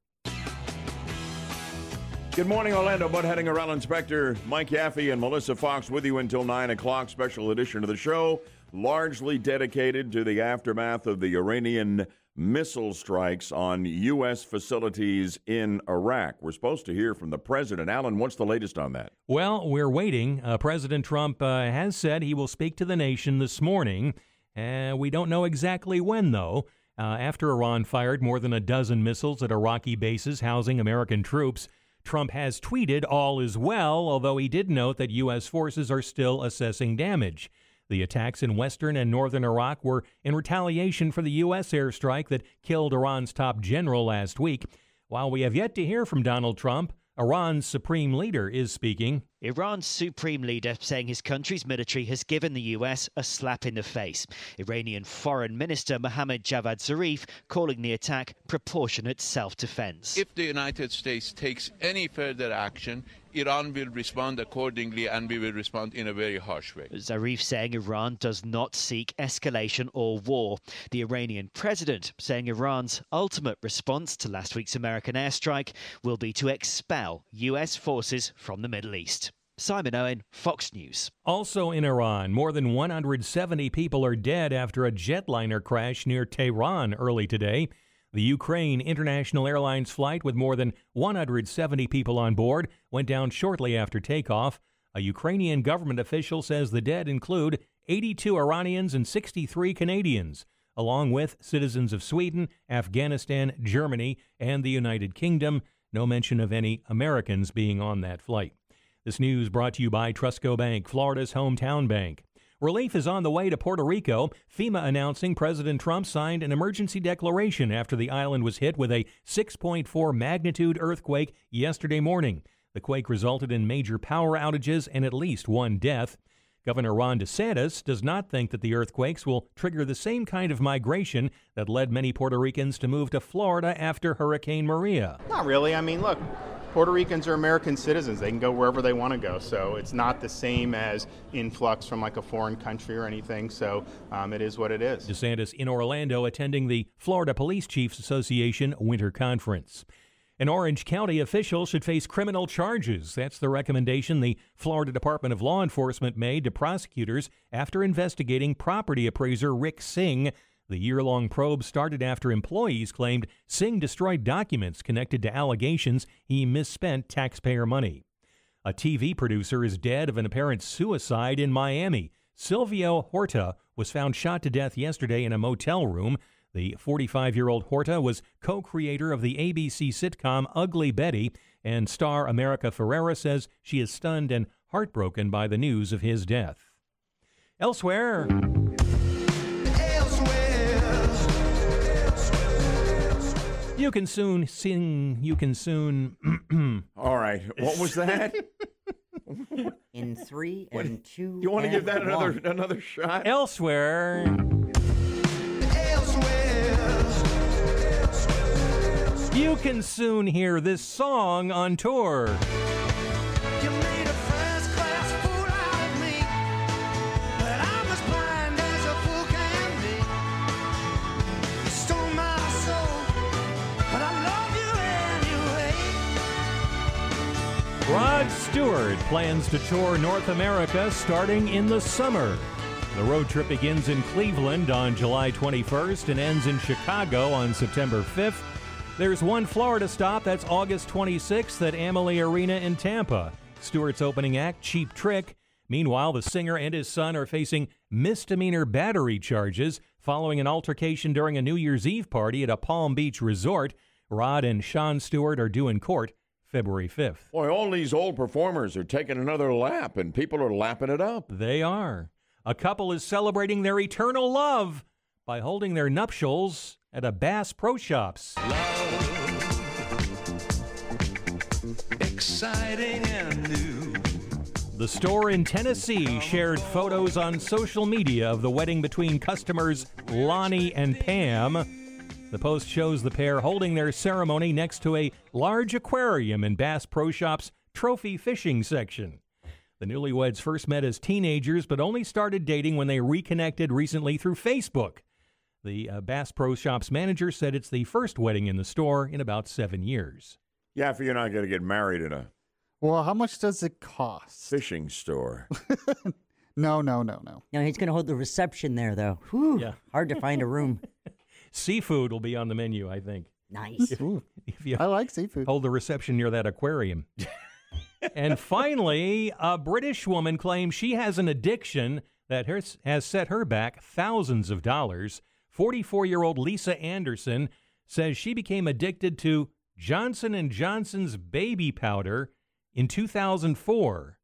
Good morning, Orlando. Bud Hedinger, Alan Inspector, Mike Yaffee, and Melissa Fox with you until 9 o'clock. Special edition of the show, largely dedicated to the aftermath of the Iranian missile strikes on U.S. facilities in Iraq. We're supposed to hear from the president. Alan, what's the latest on that? Well, we're waiting. Uh, President Trump uh, has said he will speak to the nation this morning. Uh, we don't know exactly when, though. Uh, after Iran fired more than a dozen missiles at Iraqi bases housing American troops, Trump has tweeted all is well, although he did note that U.S. forces are still assessing damage. The attacks in western and northern Iraq were in retaliation for the U.S. airstrike that killed Iran's top general last week. While we have yet to hear from Donald Trump, Iran's supreme leader is speaking. Iran's supreme leader saying his country's military has given the US a slap in the face. Iranian Foreign Minister Mohammad Javad Zarif calling the attack proportionate self defense. If the United States takes any further action, Iran will respond accordingly and we will respond in a very harsh way. Zarif saying Iran does not seek escalation or war. The Iranian president saying Iran's ultimate response to last week's American airstrike will be to expel U.S. forces from the Middle East. Simon Owen, Fox News. Also in Iran, more than 170 people are dead after a jetliner crash near Tehran early today. The Ukraine International Airlines flight with more than 170 people on board went down shortly after takeoff. A Ukrainian government official says the dead include 82 Iranians and 63 Canadians, along with citizens of Sweden, Afghanistan, Germany, and the United Kingdom. No mention of any Americans being on that flight. This news brought to you by Trustco Bank, Florida's hometown bank. Relief is on the way to Puerto Rico. FEMA announcing President Trump signed an emergency declaration after the island was hit with a 6.4 magnitude earthquake yesterday morning. The quake resulted in major power outages and at least one death. Governor Ron DeSantis does not think that the earthquakes will trigger the same kind of migration that led many Puerto Ricans to move to Florida after Hurricane Maria. Not really. I mean, look, Puerto Ricans are American citizens. They can go wherever they want to go. So it's not the same as influx from like a foreign country or anything. So um, it is what it is. DeSantis in Orlando attending the Florida Police Chiefs Association Winter Conference. An Orange County official should face criminal charges. That's the recommendation the Florida Department of Law Enforcement made to prosecutors after investigating property appraiser Rick Singh the year long probe started after employees claimed Singh destroyed documents connected to allegations he misspent taxpayer money. A TV producer is dead of an apparent suicide in Miami. Silvio Horta was found shot to death yesterday in a motel room. The 45 year old Horta was co creator of the ABC sitcom Ugly Betty, and star America Ferrera says she is stunned and heartbroken by the news of his death. Elsewhere. You can soon sing. You can soon. All right. What was that? In three and two. You want to give that another one. another shot? Elsewhere. Elsewhere. You can soon hear this song on tour. Rod Stewart plans to tour North America starting in the summer. The road trip begins in Cleveland on July 21st and ends in Chicago on September 5th. There's one Florida stop that's August 26th at Amalie Arena in Tampa. Stewart's opening act, Cheap Trick. Meanwhile, the singer and his son are facing misdemeanor battery charges following an altercation during a New Year's Eve party at a Palm Beach resort. Rod and Sean Stewart are due in court February 5th. Boy, all these old performers are taking another lap, and people are lapping it up. They are. A couple is celebrating their eternal love by holding their nuptials at a Bass Pro Shops. Love, Exciting and new. The store in Tennessee shared photos on social media of the wedding between customers Lonnie and Pam. The post shows the pair holding their ceremony next to a large aquarium in Bass Pro Shop's trophy fishing section. The newlyweds first met as teenagers, but only started dating when they reconnected recently through Facebook. The uh, Bass Pro Shops manager said it's the first wedding in the store in about seven years. Yeah, if you're not going to get married in a Well, how much does it cost? fishing store. No, no, no, no. No, he's going to hold the reception there, though. Whew, Yeah. Hard to find a room. Seafood will be on the menu, I think. Nice. If, if you I like seafood. hold the reception near that aquarium. and finally, a British woman claims she has an addiction that has, has set her back thousands of dollars. 44 year old Lisa Anderson says she became addicted to Johnson & Johnson's baby powder in 2004.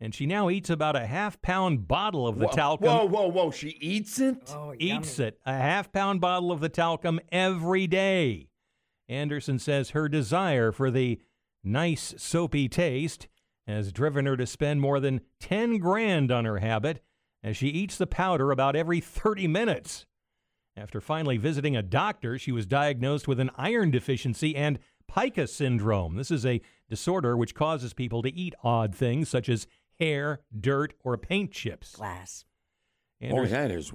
And she now eats about a half pound bottle of the whoa, talcum. Whoa, whoa, whoa! She eats it. Oh, eats it, a half pound bottle of the talcum every day. Anderson says her desire for the nice soapy taste has driven her to spend more than 10 grand on her habit as she eats the powder about every 30 minutes. After finally visiting a doctor, she was diagnosed with an iron deficiency and pica syndrome. This is a disorder which causes people to eat odd things such as hair, dirt, or paint chips. Glass. Boy, that is